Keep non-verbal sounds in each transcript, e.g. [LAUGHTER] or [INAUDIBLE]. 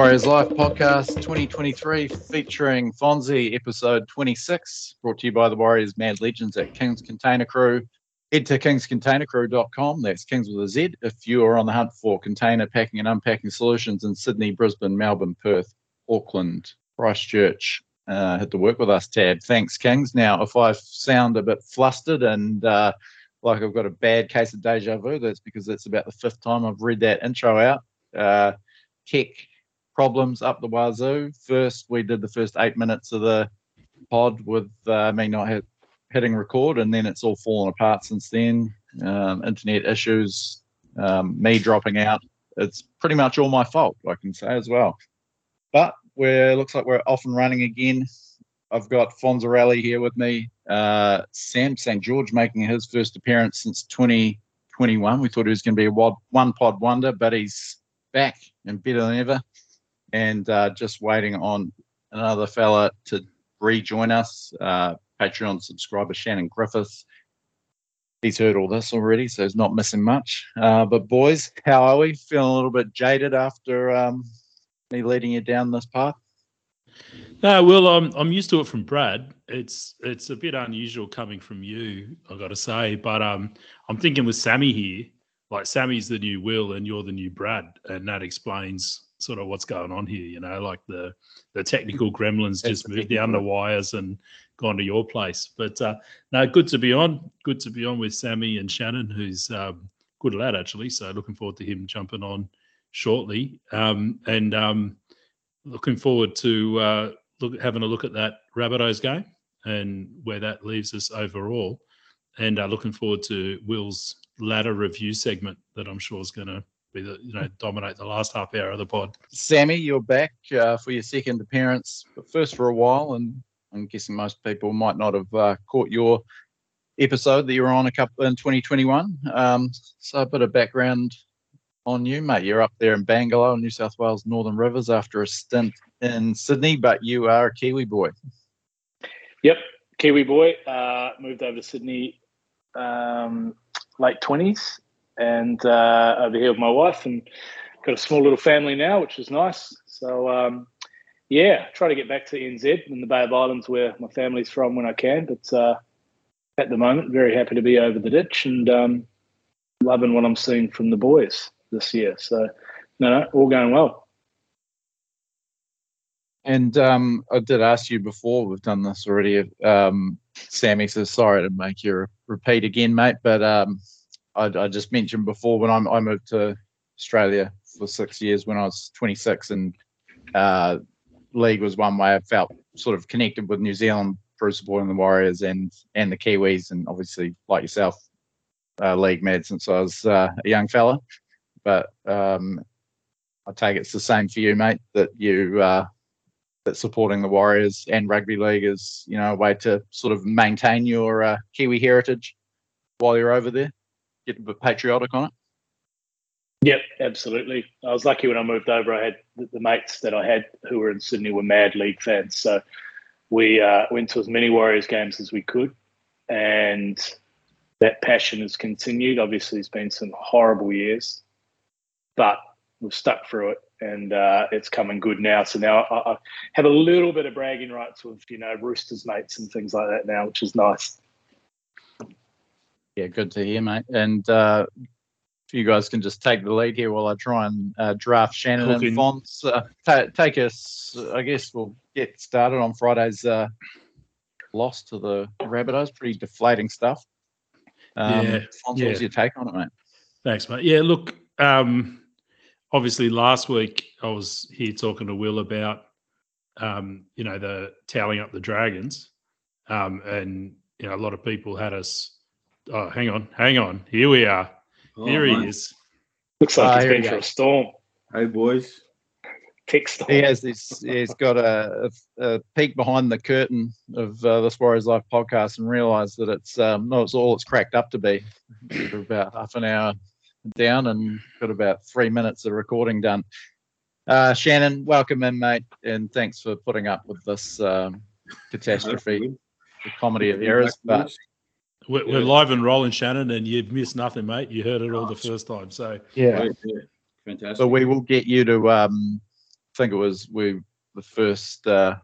Warriors Life podcast 2023 featuring Fonzie, episode 26, brought to you by the Warriors Mad Legends at Kingz Container Crew. Head to kingzcontainercrew.com. That's Kings with a Z. If you are on the hunt for container packing and unpacking solutions in Sydney, Brisbane, Melbourne, Perth, Auckland, Christchurch, uh, hit the work with us tab. Thanks, Kings. Now, if I sound a bit flustered and uh, like I've got a bad case of deja vu, that's because it's about the fifth time I've read that intro out. Uh, tech problems up the wazoo. First, we did the first eight minutes of the pod with uh, me not hit, hitting record, and then it's all fallen apart since then. Um, internet issues, um, me dropping out. It's pretty much all my fault, I can say as well. But we're looks like we're off and running again. I've got Fonzarelli here with me. Uh, Sam St. George making his first appearance since 2021. We thought he was going to be a one pod wonder, but he's back and better than ever. And uh, just waiting on another fella to rejoin us, uh, Patreon subscriber Shannon Griffiths. He's heard all this already, so he's not missing much. Uh, but boys, how are we? Feeling a little bit jaded after um, me leading you down this path? No, well, I'm I'm used to it from Brad. It's it's a bit unusual coming from you, I've got to say. But um, I'm thinking with Sammy here, like Sammy's the new Will and you're the new Brad, and that explains sort of what's going on here. You know, like the the technical gremlins just moved down the wires and gone to your place. But uh, no, good to be on. Good to be on with Sammy and Shannon, who's um, good lad actually. So looking forward to him jumping on shortly, um, and um, looking forward to uh, look, having a look at that Rabbitohs game and where that leaves us overall. And uh, looking forward to Will's ladder review segment that I'm sure is going to be the you know dominate the last half hour of the pod. Sammy, you're back uh, for your second appearance, but first for a while, and I'm guessing most people might not have uh, caught your episode that you were on a couple in 2021. Um, so a bit of background on you, mate. You're up there in Bangalow, New South Wales, Northern Rivers, after a stint in Sydney, but you are a Kiwi boy. Yep, Kiwi boy. Uh, moved over to Sydney um, late twenties, and uh, over here with my wife, and got a small little family now, which is nice. So um, yeah, try to get back to NZ in the Bay of Islands where my family's from when I can. But uh, at the moment, very happy to be over the ditch and um, loving what I'm seeing from the boys this year. So no, no, all going well. And um, I did ask you before, we've done this already. Um, Sammy says, sorry to make you repeat again, mate, but um, I, I, just mentioned before when I'm, i moved to Australia for six years when I was 26, and uh, league was one way I felt sort of connected with New Zealand through supporting the Warriors and and the Kiwis, and obviously like yourself, uh, league mad since I was uh, a young fella. But um, I take it's the same for you, mate. That you uh, that supporting the Warriors and rugby league is you know a way to sort of maintain your uh, Kiwi heritage while you're over there. Get a bit patriotic on it. Yep, absolutely. I was lucky when I moved over. I had the, the mates that I had who were in Sydney were mad league fans, so we uh, went to as many Warriors games as we could, and that passion has continued. Obviously, it's been some horrible years, but we've stuck through it and uh, it's coming good now. So now I, I, have a little bit of bragging rights with you know Roosters mates and things like that now, which is nice. Yeah, good to hear, mate. And uh, if you guys can just take the lead here while I try and uh, draft Shannon Cooking. and Fonz. Uh, t- take us, I guess we'll get started on Friday's uh, loss to the Rabbitohs. Pretty deflating stuff. Um, yeah, Fonz, yeah. what's your take on it, mate? Thanks, mate. Yeah, look, um, obviously last week I was here talking to Will about um, you know the tallying up the dragons, um, and you know a lot of people had us. Oh, hang on, hang on, here we are. Oh, here he is. Looks like uh, he's been for a storm. Hey boys. He has this. He's got a, a, a, peek behind the curtain of uh, this Warriors Life podcast and realised that it's um, not it's all it's cracked up to be. For about half an hour down and got about three minutes of recording done. Uh, Shannon, welcome in, mate, and thanks for putting up with this um, catastrophe, the comedy of errors. But we're, we're, live and rolling, Shannon, and you've missed nothing, mate. You heard it all the first time, so yeah, fantastic. So we will get you to um, think it was we the first uh,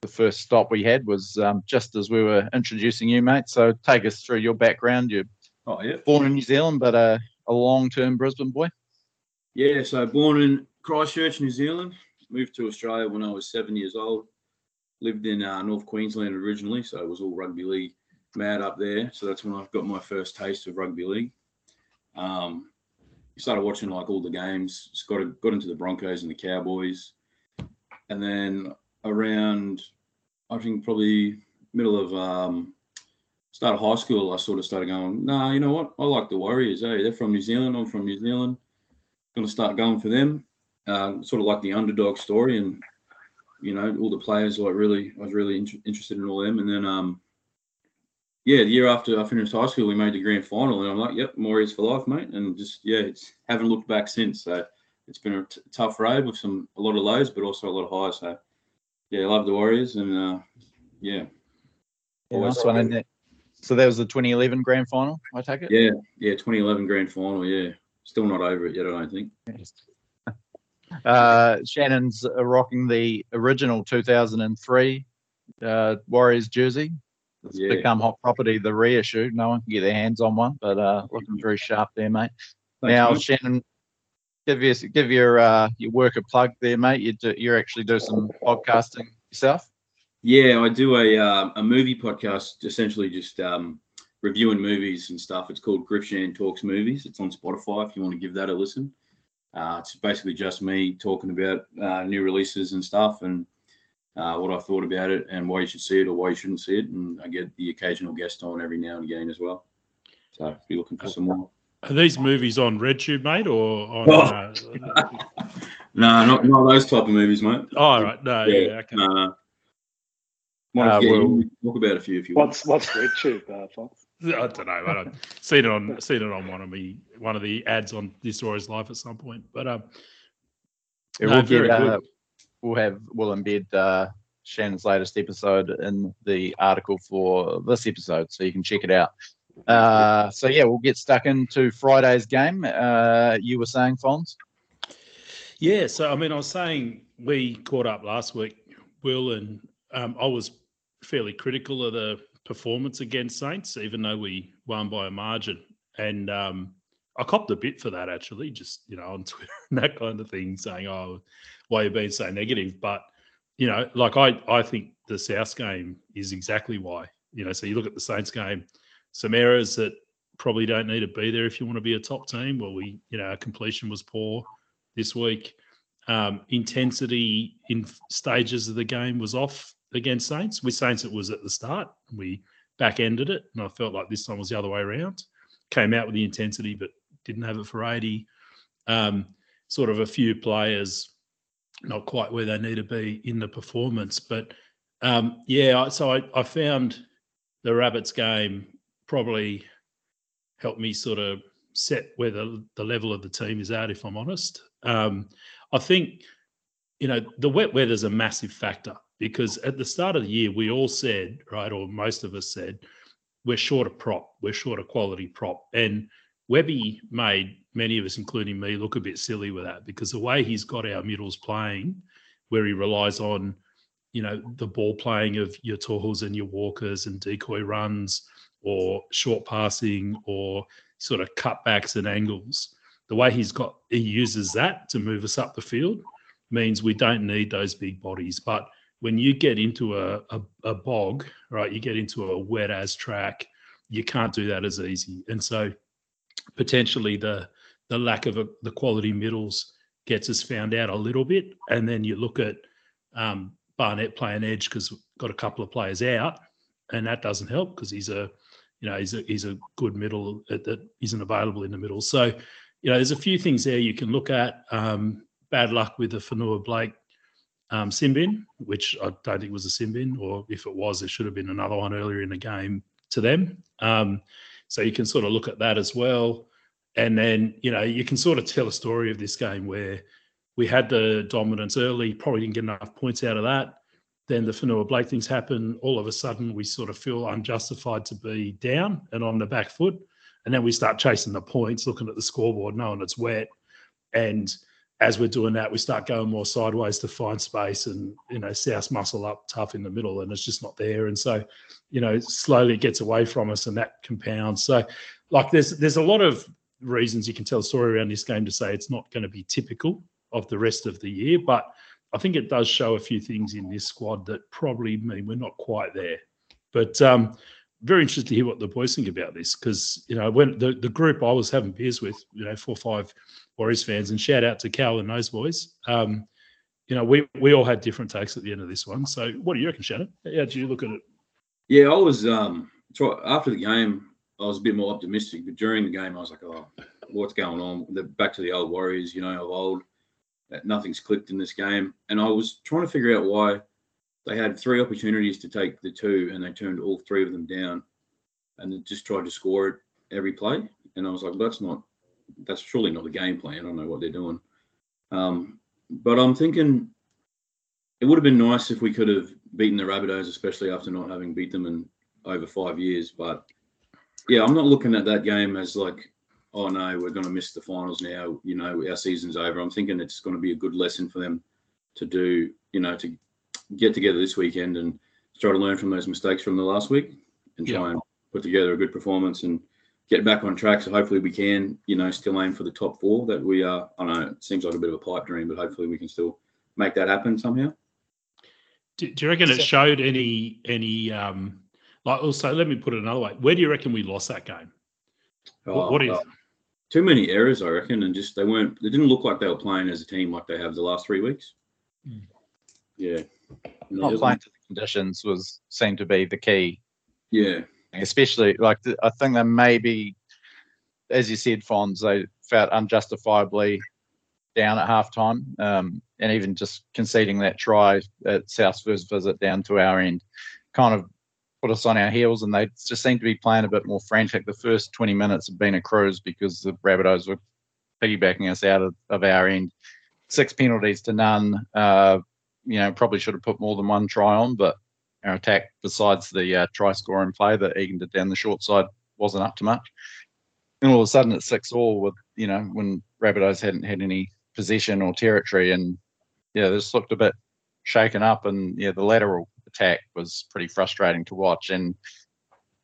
the first stop we had was um, just as we were introducing you, mate. So take us through your background. You're Oh yeah. born in New Zealand, but a, a long term Brisbane boy. Yeah, so born in Christchurch, New Zealand. Moved to Australia when I was seven years old. Lived in uh, North Queensland originally, so it was all rugby league mad up there. So that's when I've got my first taste of rugby league. Um, started watching like all the games. Just got got into the Broncos and the Cowboys, and then around I think probably middle of um, start of high school, I sort of started going, nah, you know what? I like the Warriors. Hey, they're from New Zealand. I'm from New Zealand. Going to start going for them. Uh, sort of like the underdog story, and you know, all the players like really, I was really in- interested in all them. And then, um, yeah, the year after I finished high school, we made the grand final, and I'm like, yep, Warriors for life, mate. And just yeah, it's haven't looked back since. So it's been a t- tough road with some a lot of lows, but also a lot of highs. So yeah, love the Warriors, and uh, yeah, Yeah, nice one. And that, so that was the 2011 grand final. I take it. yeah, yeah, 2011 grand final. Yeah, still not over it yet. I don't think. [LAUGHS] Uh, Shannon's rocking the original 2003 uh, Warriors jersey. It's Yeah. become hot property, the reissue. No one can get their hands on one, but uh, looking very sharp there, mate. Thanks, now, mate. Shannon, give your give your uh, your work a plug there, mate. You do, you actually do some podcasting yourself. Yeah, I do a uh, a movie podcast, essentially just um, reviewing movies and stuff. It's called Griffshan Talks Movies. It's on Spotify if you want to give that a listen. Uh, it's basically just me talking about uh, new releases and stuff and uh, what I thought about it and why you should see it or why you shouldn't see it. And I get the occasional guest on every now and again as well. So if you're looking for some more. Are these movies on RedTube, mate, or on? Oh. Uh, [LAUGHS] No, not, not those type of movies, mate. oh, all right. No, yeah, Yeah, okay. Uh, might have Uh, well- talk about a few if you want. What's what's RedTube, uh, Fox? [LAUGHS] I don't know. but I've seen it on seen it on one of me one of the ads on This Story's Life at some point. But um, Yeah, no, we'll very get, good. uh, we'll have we'll embed uh, Shannon's latest episode in the article for this episode, so you can check it out. Uh, so yeah, we'll get stuck into Friday's game. Uh, you were saying, Fonz? Yeah, so I mean, I was saying we caught up last week, Will, and um, I was fairly critical of the performance against Saints, even though we won by a margin. And um, I copped a bit for that actually, just you know, on [LAUGHS] Twitter and that kind of thing, saying, "Oh, why are you being so negative?" But you know, like I, I think the South game is exactly why. You know, so you look at the Saints game, some errors that probably don't need to be there if you want to be a top team. Well, we, you know, our completion was poor this week. Um, intensity in stages of the game was off against Saints. With Saints, it was at the start. We back ended it, and I felt like this time was the other way around. Came out with the intensity, but didn't have it for 80. Um, sort of a few players not quite where they need to be in the performance. But um, yeah, so I, I found the Rabbits game probably helped me sort of set where the, the level of the team is at, if I'm honest. Um, I think, you know, the wet weather's a massive factor because at the start of the year, we all said, right, or most of us said, we're short of prop, we're short of quality prop. And Webby made many of us, including me, look a bit silly with that because the way he's got our middles playing, where he relies on, you know, the ball playing of your Torhals and your Walkers and decoy runs or short passing or sort of cutbacks and angles. The way he's got, he uses that to move us up the field means we don't need those big bodies. But when you get into a, a, a bog, right, you get into a wet as track, you can't do that as easy. And so potentially the the lack of a, the quality middles gets us found out a little bit. And then you look at um, Barnett playing edge because got a couple of players out, and that doesn't help because he's a you know he's a he's a good middle that, isn't available in the middle. So you know there's a few things there you can look at. Um, bad luck with the Fonua Blake um, sin bin, which I don't think was a sin bin, or if it was, there should have been another one earlier in the game to them. Um, so you can sort of look at that as well. And then, you know, you can sort of tell a story of this game where we had the dominance early, probably didn't get enough points out of that. Then the Fonua Blake things happen. All of a sudden, we sort of feel unjustified to be down and on the back foot. And then we start chasing the points, looking at the scoreboard, knowing it's wet. And as we're doing that, we start going more sideways to find space, and you know, South muscle up tough in the middle, and it's just not there. And so, you know, slowly it gets away from us, and that compounds. So, like, there's there's a lot of reasons you can tell a story around this game to say it's not going to be typical of the rest of the year, but I think it does show a few things in this squad that probably mean we're not quite there. But um, very interested to hear what the boys think about this because you know when the, the group I was having beers with, you know, four or five Warriors fans, and shout out to Cal and those boys. Um, you know, we we all had different takes at the end of this one. So, what do you reckon, Shannon? How did you look at it? Yeah, I was um after the game, I was a bit more optimistic, but during the game, I was like, oh, what's going on? The, back to the old Warriors, you know, of old. That nothing's clicked in this game, and I was trying to figure out why they had three opportunities to take the two, and they turned all three of them down, and just tried to score it every play. And I was like, that's not, that's surely not the game plan. I don't know what they're doing. Um, but I'm thinking it would have been nice if we could have beaten the Rabbitohs, especially after not having beat them in over five years. But yeah, I'm not looking at that game as like, oh no, we're going to miss the finals now. You know, our season's over. I'm thinking it's going to be a good lesson for them to do. You know, to get together this weekend and try to learn from those mistakes from the last week and try yeah. and put together a good performance and get back on track. So hopefully we can, you know, still aim for the top four that we are. I know it seems like a bit of a pipe dream, but hopefully we can still make that happen somehow. Do, do you reckon it showed any any um like also let me put it another way. Where do you reckon we lost that game? Oh, what, what is uh, too many errors, I reckon, and just they weren't they didn't look like they were playing as a team like they have the last three weeks. Mm. Yeah. Not playing to the conditions was seemed to be the key. Yeah. Especially like I think that maybe, as you said, Fonz, they felt unjustifiably down at halftime, um, and even just conceding that try at South's first visit down to our end, kind of put us on our heels, and they just seemed to be playing a bit more frantic. The first 20 minutes had been a cruise because the Rabbitohs were piggybacking us out of, of our end. Six penalties to none. Uh, you know, probably should have put more than one try on, but our attack, besides the uh, try scoring play that Egan did down the short side, wasn't up to much. And all of a sudden, it's six all with you know when Rabbitohs hadn't had any possession or territory, and yeah, this looked a bit shaken up, and yeah, the lateral attack was pretty frustrating to watch. And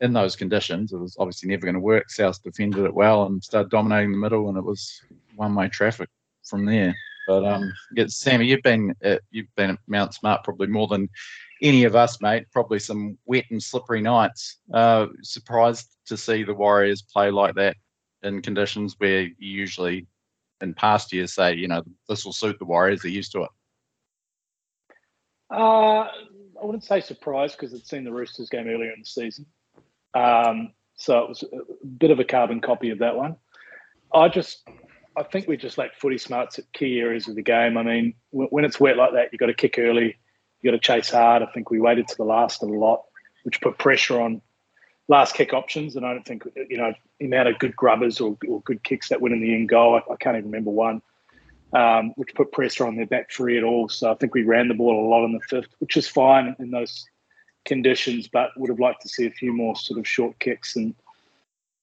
in those conditions, it was obviously never going to work. South defended it well and started dominating the middle, and it was one-way traffic from there. But um, Sammy, you've been at, you've been at Mount Smart probably more than any of us, mate. Probably some wet and slippery nights. Uh, surprised to see the Warriors play like that in conditions where you usually, in past years, say you know this will suit the Warriors. They're used to it. Uh, I wouldn't say surprised because I'd seen the Roosters game earlier in the season. Um, so it was a bit of a carbon copy of that one. I just I think we just lack footy smarts at key areas of the game. I mean, when it's wet like that, you've got to kick early, you've got to chase hard. I think we waited to the last a lot, which put pressure on last kick options. And I don't think, you know, the amount of good grubbers or, or good kicks that went in the end goal, I, I can't even remember one, um, which put pressure on their back three at all. So I think we ran the ball a lot in the fifth, which is fine in those conditions, but would have liked to see a few more sort of short kicks. And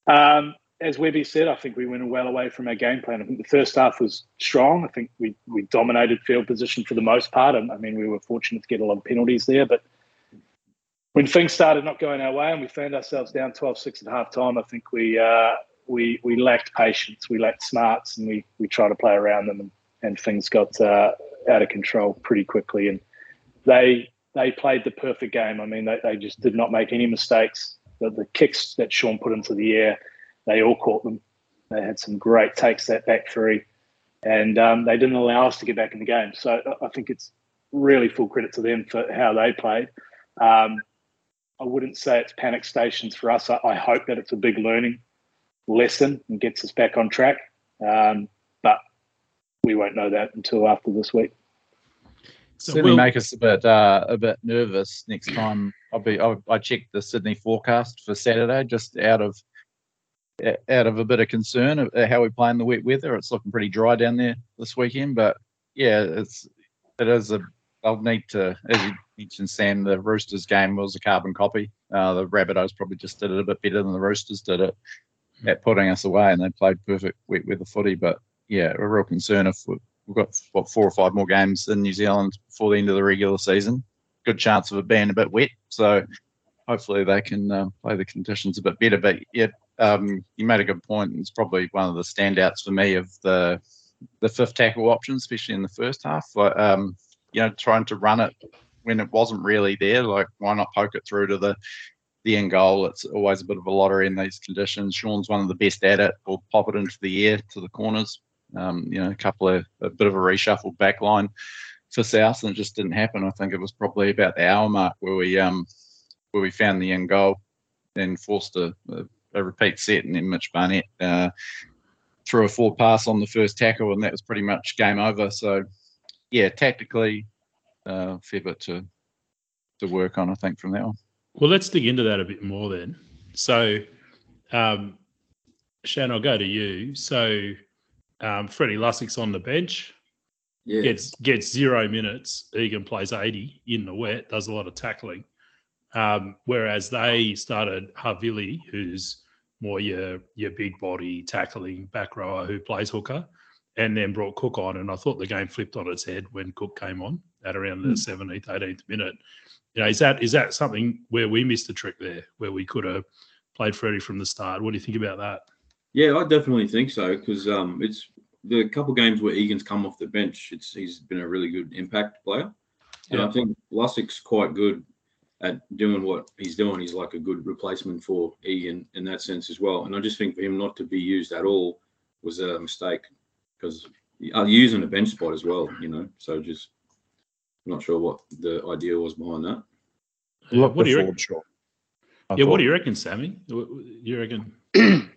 um, as Webby said, I think we went well away from our game plan. I think the first half was strong. I think we, we dominated field position for the most part. And I mean, we were fortunate to get a lot of penalties there. But when things started not going our way and we found ourselves down 12 6 at half time, I think we, uh, we, we lacked patience, we lacked smarts, and we, we tried to play around them. And, and things got uh, out of control pretty quickly. And they, they played the perfect game. I mean, they, they just did not make any mistakes. The, the kicks that Shaun put into the air, they all caught them. They had some great takes that back three, and um, they didn't allow us to get back in the game. So I think it's really full credit to them for how they played. Um, I wouldn't say it's panic stations for us. I, I, hope that it's a big learning lesson and gets us back on track. Um, but we won't know that until after this week. So Certainly we'll, make us a bit uh, a bit nervous next time. I'll be. I'll, I checked the Sydney forecast for Saturday just out of out of a bit of concern of how we play in the wet weather. It's looking pretty dry down there this weekend, but yeah, it's it is a. I'll need to, as you mentioned, Sam. The Roosters game was a carbon copy. Uh, the Rabbitohs probably just did it a bit better than the Roosters did it at putting us away, and they played perfect wet weather footy. But yeah, a real concern if we've got what four or five more games in New Zealand before the end of the regular season. Good chance of it being a bit wet, so hopefully they can uh, play the conditions a bit better. But yeah, um, you made a good point. It's probably one of the standouts for me of the the fifth tackle option, especially in the first half. Like, um, you know, trying to run it when it wasn't really there. Like, why not poke it through to the the end goal? It's always a bit of a lottery in these conditions. Shaun's one of the best at it. We'll pop it into the air to the corners. Um, you know, a couple of a bit of a reshuffled back line for South, and it just didn't happen. I think it was probably about the hour mark where we um where we found the end goal and forced a, a, a repeat set, and then Mitch Barnett uh, threw a forward pass on the first tackle, and that was pretty much game over. So, yeah, tactically, uh, fair bit to to work on, I think, from that one. Well, let's dig into that a bit more then. So, um, Shan, I'll go to you. So, um, Freddy Lussick's on the bench, Yeah. gets gets zero minutes. Egan plays eighty in the wet, does a lot of tackling. Um, whereas they started Havili, who's more your your big body tackling back rower who plays hooker, and then brought Cook on. And I thought the game flipped on its head when Cook came on at around the seventeenth, eighteenth minute. You know, is that is that something where we missed a trick there, where we could have played Freddy from the start? What do you think about that? Yeah, I definitely think so because um, it's the couple games where Egan's come off the bench. It's he's been a really good impact player, and Yeah. I think Lussick's quite good at doing what he's doing. He's like a good replacement for Egan in that sense as well. And I just think for him not to be used at all was a mistake because I'm using a bench spot as well, you know. So just not sure what the idea was behind that. Uh, what do you reckon? Shot. I Yeah, what do you reckon, Sammy? What- what- You reckon? [CLEARS THROAT]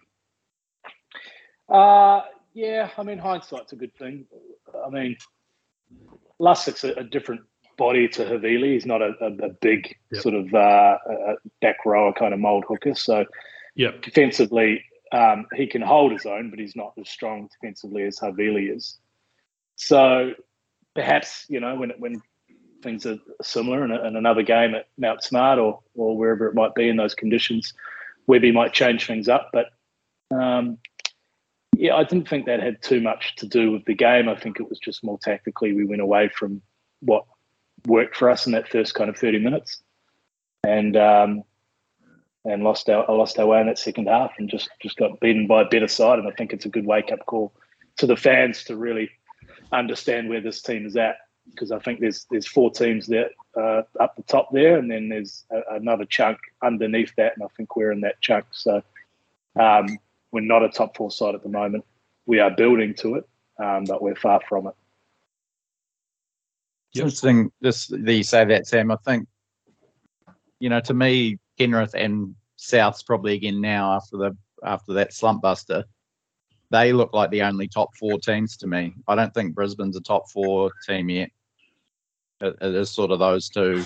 Uh, yeah, I mean, hindsight's a good thing. I mean, Lussick's a, a different body to Havili. He's not a, a, a big Yep. sort of uh, back rower kind of mold hooker. So Yep. defensively, um, he can hold his own, but he's not as strong defensively as Havili is. So perhaps you know when when things are similar in, a, in another game at Mount Smart or or wherever it might be in those conditions, Webby might change things up. But um, yeah, I didn't think that had too much to do with the game. I think it was just more tactically we went away from what worked for us in that first kind of thirty minutes, and um, and lost our I lost our way in that second half, and just just got beaten by a better side. And I think it's a good wake up call to the fans to really understand where this team is at because I think there's there's four teams that uh, up the top there, and then there's a, another chunk underneath that, and I think we're in that chunk. So um, we're not a top four side at the moment. We are building to it, um, but we're far from it. It's interesting this that you say that, Sam. I think, you know, to me, Penrith and South's probably again now after the after that slump buster, they look like the only top four teams to me. I don't think Brisbane's a top four team yet. It, it is sort of those two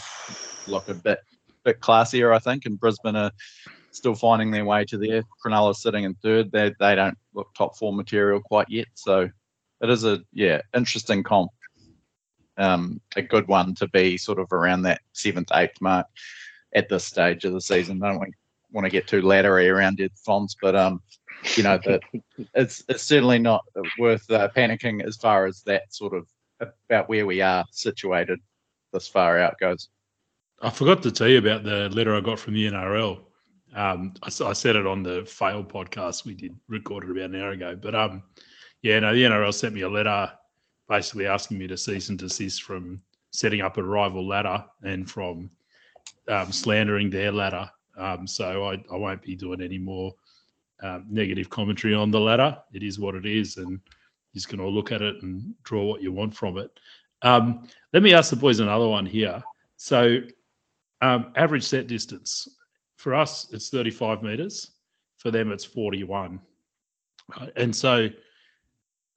look a bit bit classier, I think, and Brisbane are still finding their way to there. Cronulla sitting in third. They they don't look top four material quite yet. So it is a yeah interesting comp um, a good one to be sort of around that seventh, eighth mark at this stage of the season. I don't want, want to get too laddery around your Fonz, but um, you know that [LAUGHS] it's it's certainly not worth uh, panicking as far as that sort of about where we are situated this far out goes. I forgot to tell you about the letter I got from the NRL. Um, I, s- I said it on the fail podcast we did recorded about an hour ago. But um, yeah, no, the NRL sent me a letter basically asking me to cease and desist from setting up a rival ladder and from um, slandering their ladder. Um, so I, I won't be doing any more um, negative commentary on the ladder. It is what it is, and you just going to look at it and draw what you want from it. Um, let me ask the boys another one here. So, um, average set distance for us, it's 35 meters. For them, it's 41. Uh, And so,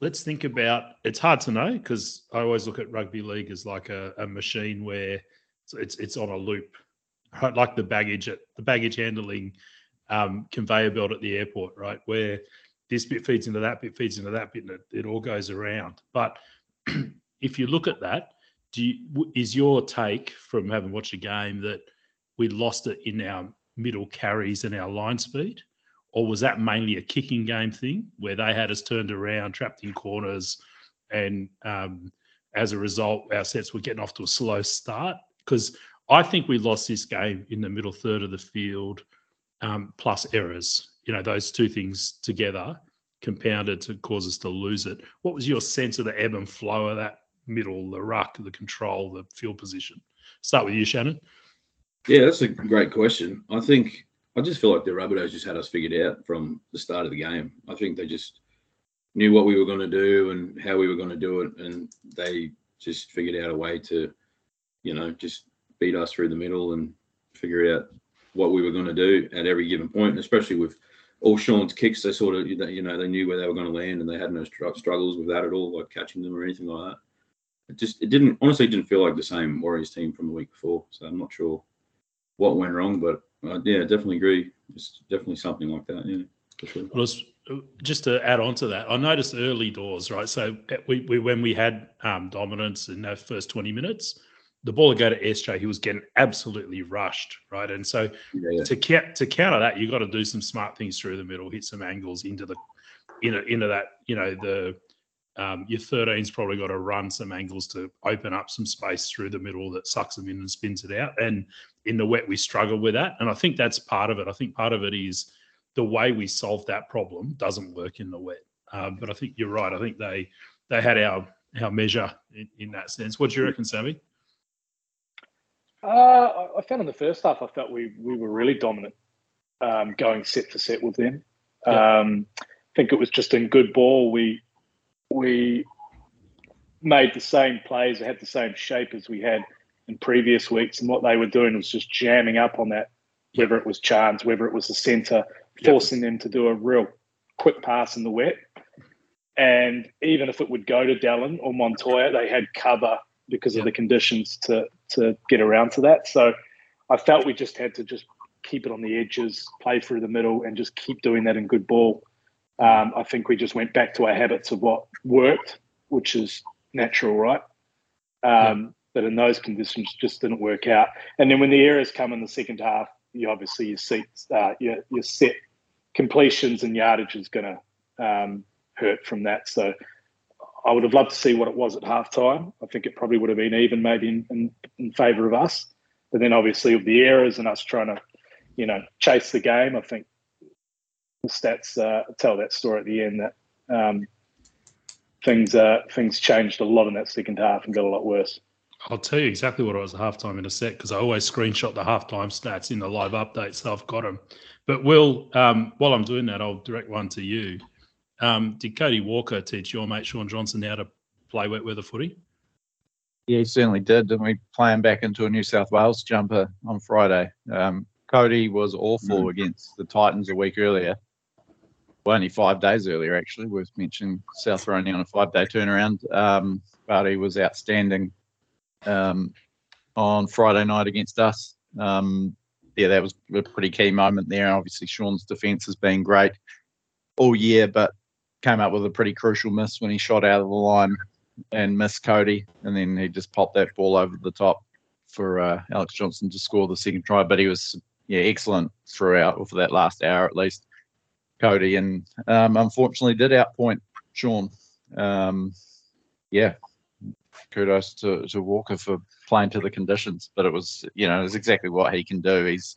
let's think about it's hard to know because I always look at rugby league as like a, a machine where it's, it's it's on a loop, right? like the baggage at the baggage handling um, conveyor belt at the airport, right? Where this bit feeds into that bit, feeds into that bit, and it, it all goes around. But [CLEARS THROAT] if you look at that, do you, is your take from having watched a game that we lost it in our middle carries and our line speed, or was that mainly a kicking game thing where they had us turned around, trapped in corners, and um, as a result, our sets were getting off to a slow start because I think we lost this game in the middle third of the field, um, plus errors. You know, those two things together compounded to cause us to lose it. What was your sense of the ebb and flow of that middle, the ruck, the control, the field position? Start with you, Shannon. Yeah, that's a great question. I think I just feel like the Rabbitohs just had us figured out from the start of the game. I think they just knew what we were going to do and how we were going to do it, and they just figured out a way to, you know, just beat us through the middle and figure out what we were going to do at every given point, and especially with all Shaun's kicks. They sort of, you know, they knew where they were going to land, and they had no struggles with that at all, like catching them or anything like that. It just, it didn't honestly didn't feel like the same Warriors team from the week before. So I'm not sure what went wrong, but uh, yeah, definitely agree. It's definitely something like that. Yeah, for sure. Well, just to add on to that, I noticed early doors, right? So we, we when we had um, dominance in those first 20 minutes, the ball would go to SJ. He was getting absolutely rushed, right? And so Yeah, yeah. to ca- to counter that, you've got to do some smart things through the middle, hit some angles into the into into that. You know, the um, your 13's probably got to run some angles to open up some space through the middle that sucks them in and spins it out. And in the wet, we struggle with that. And I think that's part of it. I think part of it is the way we solve that problem doesn't work in the wet. Um, but I think you're right. I think they they had our our measure in, in that sense. What do you reckon, Sammy? Uh, I- found in the first half, I felt we we were really dominant, um, going set for set with them. Yeah. Um, I think it was just in good ball. We we made the same plays, had the same shape as we had in previous weeks, and what they were doing was just jamming up on that, whether it was Chance, whether it was the centre, forcing them to do a real quick pass in the wet. And even if it would go to Dallin or Montoya, they had cover because Yeah. of the conditions to to get around to that. So I felt we just had to just keep it on the edges, play through the middle, and just keep doing that in good ball. Um, I think we just went back to our habits of what worked, which is natural, right? Um, But in those conditions, just didn't work out. And then when the errors come in the second half, you obviously your seats, uh, your your set completions and yardage is going to um, hurt from that. So I would have loved to see what it was at halftime. I think it probably would have been even, maybe in, in, in favour of us. But then obviously with the errors and us trying to, you know, chase the game, I think the stats uh, tell that story at the end that um, things uh, things changed a lot in that second half and got a lot worse. I'll tell you exactly what it was at halftime in a sec because I always screenshot the halftime stats in the live update, so I've got them. But Will, um, while I'm doing that, I'll direct one to you. Um, did Cody Walker teach your mate Shaun Johnson how to play wet weather footy? Yeah, he certainly did. Didn't we play him back into a New South Wales jumper on Friday? Um, Cody was awful against the Titans a week earlier. Well, only five days earlier, actually. Worth mentioning South were only on a five day turnaround. Um, but he was outstanding um, on Friday night against us. Um, yeah, that was a pretty key moment there. Obviously, Shaun's defence has been great all year, but came up with a pretty crucial miss when he shot out of the line and missed Cody, and then he just popped that ball over the top for uh, Alex Johnson to score the second try. But he was yeah excellent throughout, or for that last hour at least. Cody and um, unfortunately did outpoint Shaun. Um, yeah, kudos to, to Walker for playing to the conditions, but it was you know it's exactly what he can do. He's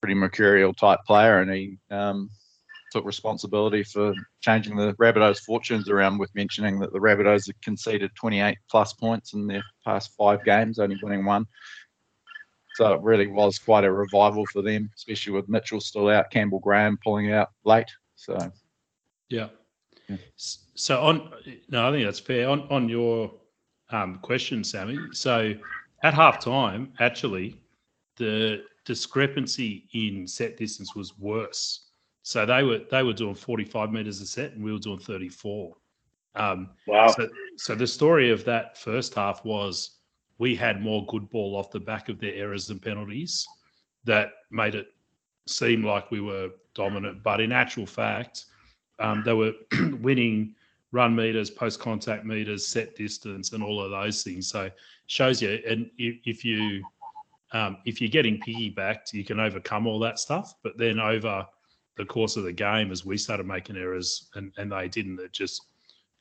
pretty mercurial type player, and he um, took responsibility for changing the Rabbitohs' fortunes around with mentioning that the Rabbitohs have conceded 28 plus points in their past five games, only winning one. So it really was quite a revival for them, especially with Mitchell still out, Campbell Graham pulling out late. So Yeah. Yeah. So on, no, I think that's fair. On on your um, question, Sammy. So at half time, actually, the discrepancy in set distance was worse. So they were they were doing 45 meters a set, and we were doing 34. Um, Wow. so, so the story of that first half was we had more good ball off the back of their errors and penalties that made it seem like we were dominant. But in actual fact, um, they were [CLEARS THROAT] winning run meters, post contact meters, set distance, and all of those things. So shows you, and if, you um, if you're getting piggybacked, you can overcome all that stuff. But then over the course of the game, as we started making errors and, and they didn't, it just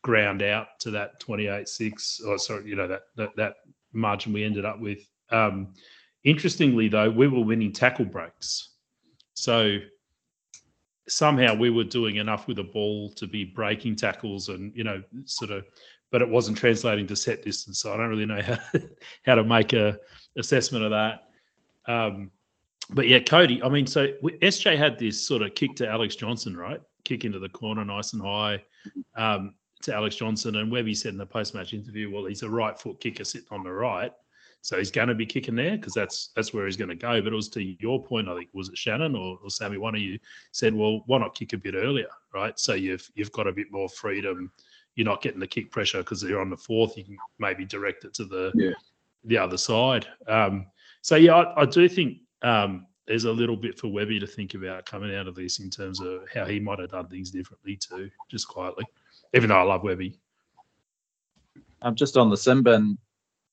ground out to that 28-6 or sorry, you know, that that, that margin we ended up with. Um, interestingly, though, we were winning tackle breaks. So somehow we were doing enough with the ball to be breaking tackles and, you know, sort of, but it wasn't translating to set distance. So I don't really know how, [LAUGHS] how to make a assessment of that. Um, but yeah, Cody, I mean, so SJ had this sort of kick to Alex Johnson, right? Kick into the corner nice and high um, to Alex Johnson. And Webby said in the post match interview, well, he's a right foot kicker sitting on the right. So he's going to be kicking there because that's that's where he's going to go. But it was to your point, I think was it Shannon or, or Sammy? One of you said, "Well, why not kick a bit earlier, right? So you've you've got a bit more freedom. You're not getting the kick pressure because you're on the fourth. You can maybe direct it to the Yeah. the other side. Um, so yeah, I, I do think um, there's a little bit for Webby to think about coming out of this in terms of how he might have done things differently too, just quietly. Even though I love Webby. I'm just on the sin bin.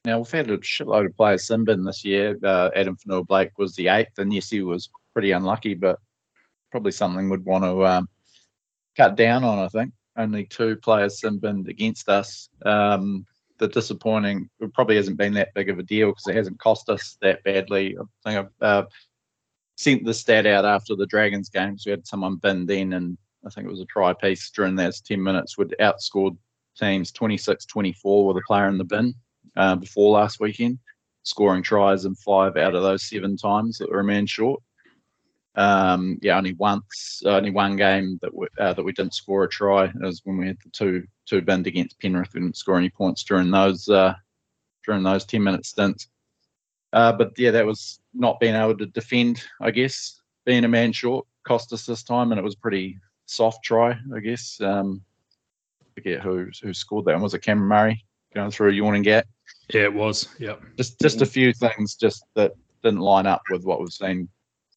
Now we've had a shitload of players sin bin this year. Uh, Addin Fonua Blake was the eighth, and yes, he was pretty unlucky, but probably something we'd want to um, cut down on. I think only two players Simbin against us. Um, the disappointing it probably hasn't been that big of a deal because it hasn't cost us that badly. I think I've uh, sent the stat out after the Dragons game. So we had someone bin then, and I think it was a try piece during those 10 minutes, would outscored teams 26 24 with a player in the bin uh, before last weekend, scoring tries in five out of those seven times that were a man short. Um, yeah, only once, uh, only one game that we, uh, that we didn't score a try. Was when we had the two two binned against Penrith. We didn't score any points during those uh, during those ten minute stints. Uh, but yeah, that was not being able to defend. I guess being a man short cost us this time, and it was pretty soft try. I guess. Um, I forget who who scored that. one. Was it Cameron Murray going through a yawning gap? Yeah, it was. Yep. Just just a few things just that didn't line up with what we've seen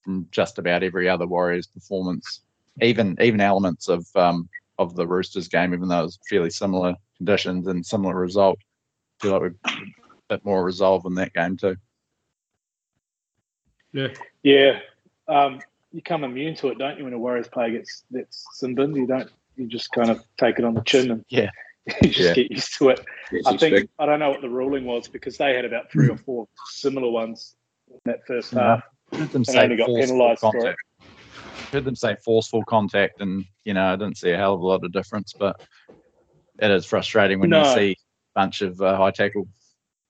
from just about every other Warriors performance. Even even elements of um, of the Roosters game, even though it was fairly similar conditions and similar result. I feel like we're a bit more resolve in that game too. Yeah. Yeah. Um, you come immune to it, don't you, when a Warriors player gets that's sin bin? You don't. You just kind of take it on the chin and Yeah. [LAUGHS] you just Yeah. get used to it. It's I think expected. I don't know what the ruling was because they had about three or four similar ones in that first Yeah. half. Heard them And say only got forceful penalised for it. contact. Heard them say forceful contact, and you know I didn't see a hell of a lot of difference, but it is frustrating when No. you see a bunch of uh, high tackle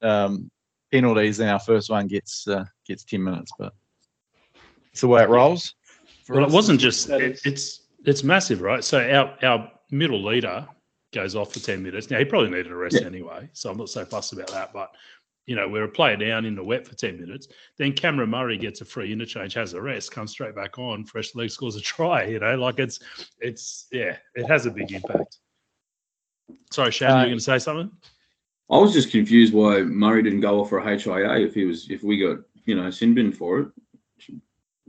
um, penalties, and our first one gets uh, gets ten minutes, but it's the way it rolls. For Well, it wasn't just That it, is- it's it's massive, right? So our our middle leader goes off for ten minutes. Now he probably needed a rest Yeah. anyway, so I'm not so fussed about that. But you know, we're a player down in the wet for ten minutes. Then Cameron Murray gets a free interchange, has a rest, comes straight back on, fresh leg scores a try. You know, like it's it's yeah, it has a big impact. Sorry, Shannon, Uh, you're going to say something? I was just confused why Murray didn't go off for a HIA if he was if we got you know sin bin for it.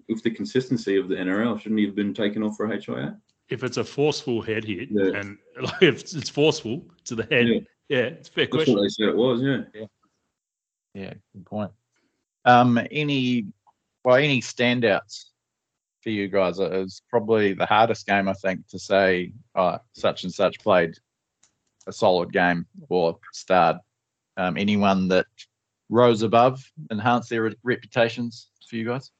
With the consistency of the NRL, shouldn't he have been taken off for a HIA? If it's a forceful head hit, Yeah. and like [LAUGHS] if it's forceful to the head, Yeah. yeah, it's a fair That's question. what they said it was. Yeah. Yeah, good point. Um, any well, any standouts for you guys? It was probably the hardest game I think to say uh, such and such played a solid game or starred. Um, anyone that rose above, enhanced their re- reputations for you guys?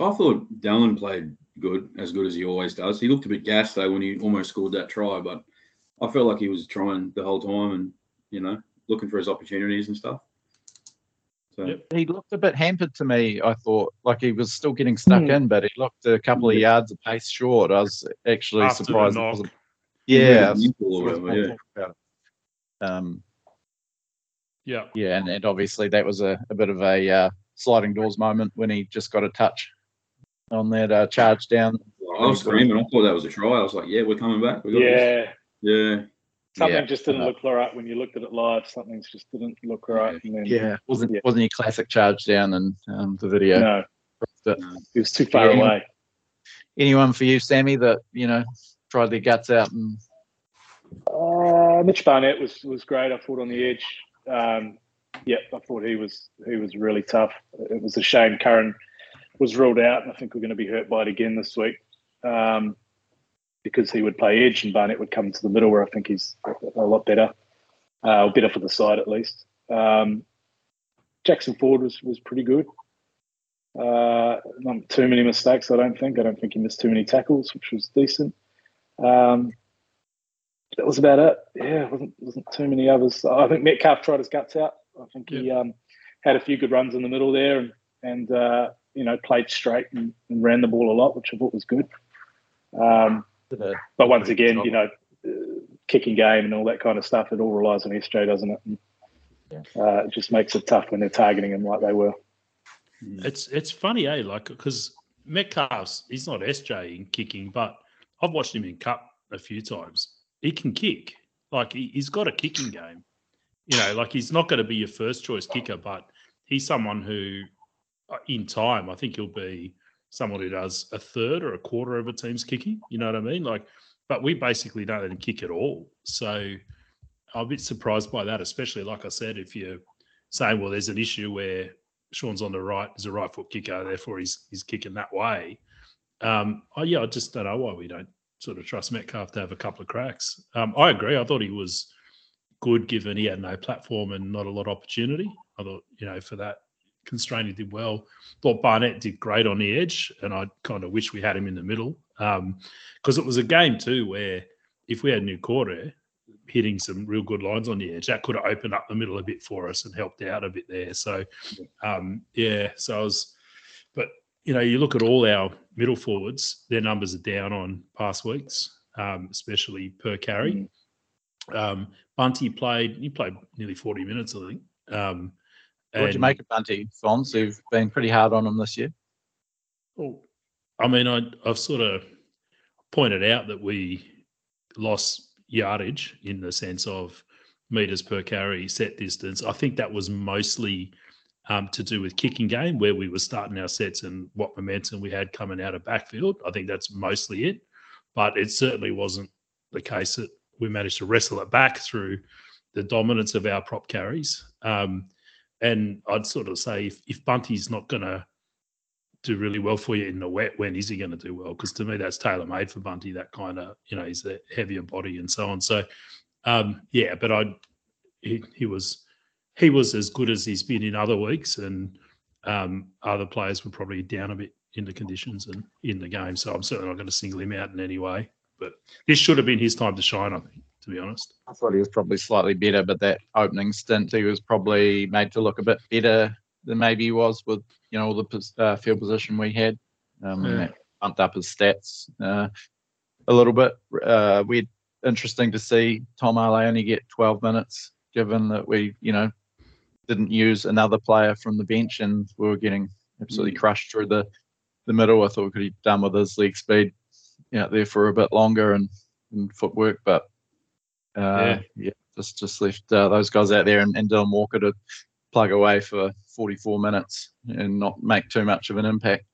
I thought Dallin played good, as good as he always does. He looked a bit gassed though when he almost scored that try, but I felt like he was trying the whole time and you know looking for his opportunities and stuff. So Yep. He looked a bit hampered to me. I thought like he was still getting stuck Hmm. in, but he looked a couple of yards of pace short. I was actually After surprised. it wasn't- Yeah, had I a was nipple or sort of whatever, yeah. talk about it. Um, Yeah. Yeah, and, and obviously that was a, a bit of a uh, sliding doors moment when he just got a touch on that uh, charge down. I was screaming. I thought that was a try. I was like, "Yeah, we're coming back. We got this." Yeah. yeah." Something Yeah. just didn't look right when you looked at it live. Something just didn't look right. And then, Yeah, wasn't Yeah. wasn't your classic charge down and um, the video. No, But he was too far Yeah. away. anyone for you, Sammy, that you know tried their guts out and Uh, Mitch Barnett was was great. I thought on the edge. Um, yeah, I thought he was he was really tough. It was a shame Curran was ruled out, and I think we're going to be hurt by it again this week. Um, because he would play edge and Barnett would come to the middle, where I think he's a lot better, uh, or better for the side at least. Um, Jackson Ford was was pretty good. Uh, not too many mistakes, I don't think. I don't think he missed too many tackles, which was decent. Um, that was about it. Yeah, wasn't wasn't too many others. I think Metcalf tried his guts out. I think he um, had a few good runs in the middle there, and and uh, you know played straight and, and, ran the ball a lot, which I thought was good. Um, but once again, you know, uh, kicking game and all that kind of stuff, it all relies on SJ, doesn't it? And, yeah. uh, it just makes it tough when they're targeting him like they were. It's it's funny, eh? Like because Metcalf's he's not SJ in kicking, but I've watched him in cup a few times. He can kick. Like he, he's got a kicking game. You know, like he's not going to be your first choice kicker, but he's someone who, in time, I think he'll be someone who does a third or a quarter of a team's kicking. You know what I mean? Like, but we basically don't let him kick at all. So I'm a bit surprised by that, especially like I said, if you're saying, well, there's an issue where Shaun's on the right, he's a right foot kicker, therefore he's he's kicking that way. Um, oh yeah, I just don't know why we don't sort of trust Metcalf to have a couple of cracks. Um, I agree. I thought he was good given he had no platform and not a lot of opportunity. I thought, you know, for that constraint, he did well. Thought Barnett did great on the edge, and I kind of wish we had him in the middle because um, it was a game too where if we had Niukore hitting some real good lines on the edge, that could have opened up the middle a bit for us and helped out a bit there. So, um, yeah, so I was, but you know, you look at all our middle forwards, their numbers are down on past weeks, um, especially per carry. Mm. Um, Bunty played, he played nearly 40 minutes, I think. Um, what do you make of Bunty, Fonz? You've been pretty hard on him this year. Well, I mean, I, I've sort of pointed out that we lost yardage in the sense of meters per carry, set distance. I think that was mostly um, to do with kicking game, where we were starting our sets and what momentum we had coming out of backfield. I think that's mostly it. But it certainly wasn't the case that we managed to wrestle it back through the dominance of our prop carries. Um, and I'd sort of say if, if Bunty's not going to do really well for you in the wet, when is he going to do well? Because to me, that's tailor made for Bunty. That kind of, you know, he's a heavier body and so on. So, um, yeah, but I, he, he was, he was as good as he's been in other weeks, and um, other players were probably down a bit in the conditions and in the game. So I'm certainly not going to single him out in any way. But this should have been his time to shine, I think, to be honest. I thought he was probably slightly better, but that opening stint, he was probably made to look a bit better than maybe he was with you know all the uh, field position we had. Um, yeah. that bumped up his stats uh, a little bit. Uh, we interesting to see Tom Ale only get 12 minutes, given that we you know didn't use another player from the bench and we were getting absolutely mm. crushed through the the middle. I thought we could have done with his leg speed out there for a bit longer and, and footwork, but yeah. yeah, just just left uh, those guys out there and, and Dylan Walker to plug away for 44 minutes and not make too much of an impact.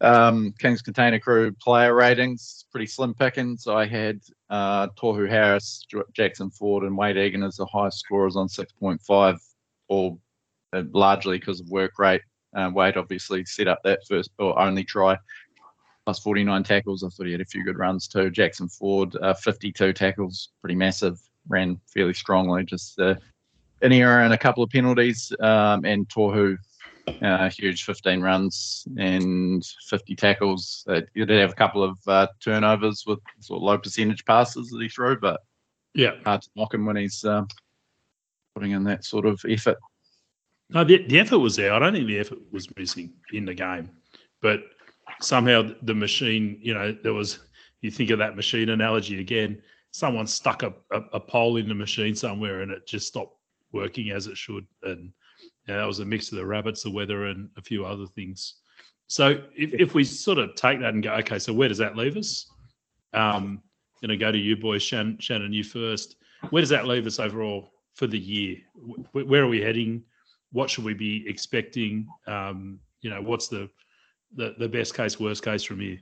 Um, Kingz Container Crew player ratings, pretty slim pickings. I had uh, Harris, Jackson Ford, and Wayde Egan as the highest scorers on 6.5, all uh, largely because of work rate. Uh, Wayde obviously set up that first or only try, plus 49 tackles. I thought he had a few good runs too. Jackson Ford, uh, 52 tackles, pretty massive, ran fairly strongly, just uh, an error and a couple of penalties. Um, and Tohu, uh, huge 15 runs and 50 tackles. Uh, he did have a couple of uh, turnovers with sort of low percentage passes that he threw, but yeah, hard to knock him when he's um, putting in that sort of effort. No, the, the effort was there. I don't think the effort was missing in the game, but somehow the machine, you know, there was. You think of that machine analogy again. Someone stuck a, a, a pole in the machine somewhere, and it just stopped working as it should. And yeah, that was a mix of the rabbits, the weather, and a few other things. So if, if we sort of take that and go, okay, so where does that leave us? Um, going to go to you boys, Shannon, Shannon, you first. Where does that leave us overall for the year? Where are we heading? What should we be expecting? Um, you know, what's the, the the best case, worst case from here?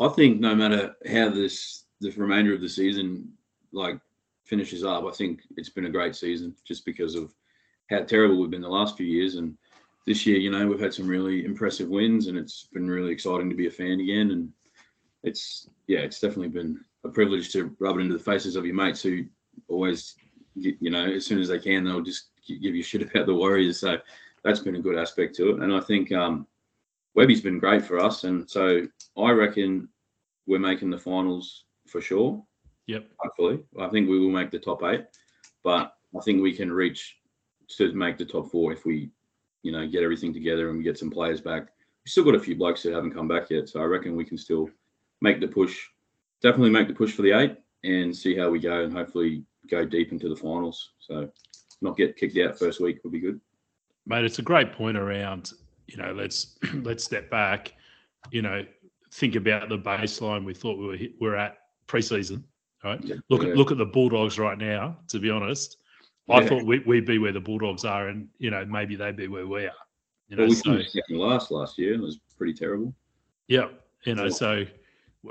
I think no matter how this the remainder of the season like finishes up, I think it's been a great season just because of how terrible we've been the last few years. And this year, you know, we've had some really impressive wins, and it's been really exciting to be a fan again. And it's yeah, it's definitely been a privilege to rub it into the faces of your mates who always, you know, as soon as they can, they'll just give you shit about the Warriors. So that's been a good aspect to it. And I think um, Webby's been great for us. And so I reckon we're making the finals for sure. Yep. Hopefully, I think we will make the top eight, but I think we can reach to make the top four if we, you know, get everything together and we get some players back. We still got a few blokes that haven't come back yet, so I reckon we can still make the push. Definitely make the push for the eight and see how we go, and hopefully go deep into the finals. So not get kicked out first week would be good. Mate, it's a great point around. You know, let's [CLEARS THROAT] let's step back. You know, think about the baseline we thought we were hit, we're at preseason right? Yeah. Look at look at the Bulldogs right now. To be honest, I yeah. thought we, would be where the Bulldogs are, and you know maybe they'd be where we are. You know, well, we so, second last last year. It was pretty terrible. Yeah, you know, so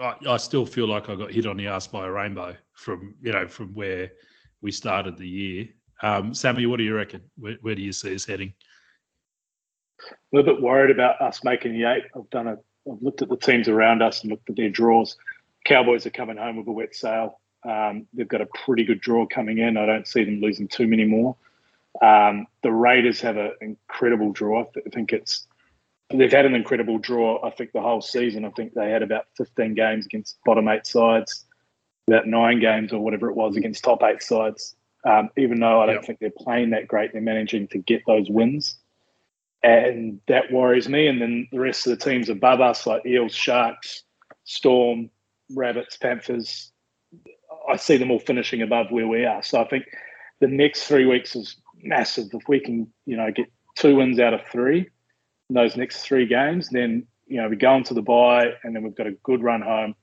I, I, still feel like I got hit on the ass by a rainbow from you know from where we started the year. Um, Sammy, what do you reckon? Where, where do you see us heading? A little bit worried about us making the eight. I've done a. I've looked at the teams around us and looked at their draws. Cowboys are coming home with a wet sail. Um, they've got a pretty good draw coming in. I don't see them losing too many more. Um, the Raiders have an incredible draw. I think it's they've had an incredible draw. I think the whole season. I think they had about 15 games against bottom eight sides, about nine games or whatever it was against top eight sides. Um, even though I don't yep. think they're playing that great, they're managing to get those wins, and that worries me. And then the rest of the teams above us, like Eels, Sharks, Storm, Rabbits, Panthers, I see them all finishing above where we are. So I think the next three weeks is massive. If we can, you know, get two wins out of three in those next three games, then you know we go into the bye, and then we've got a good run home,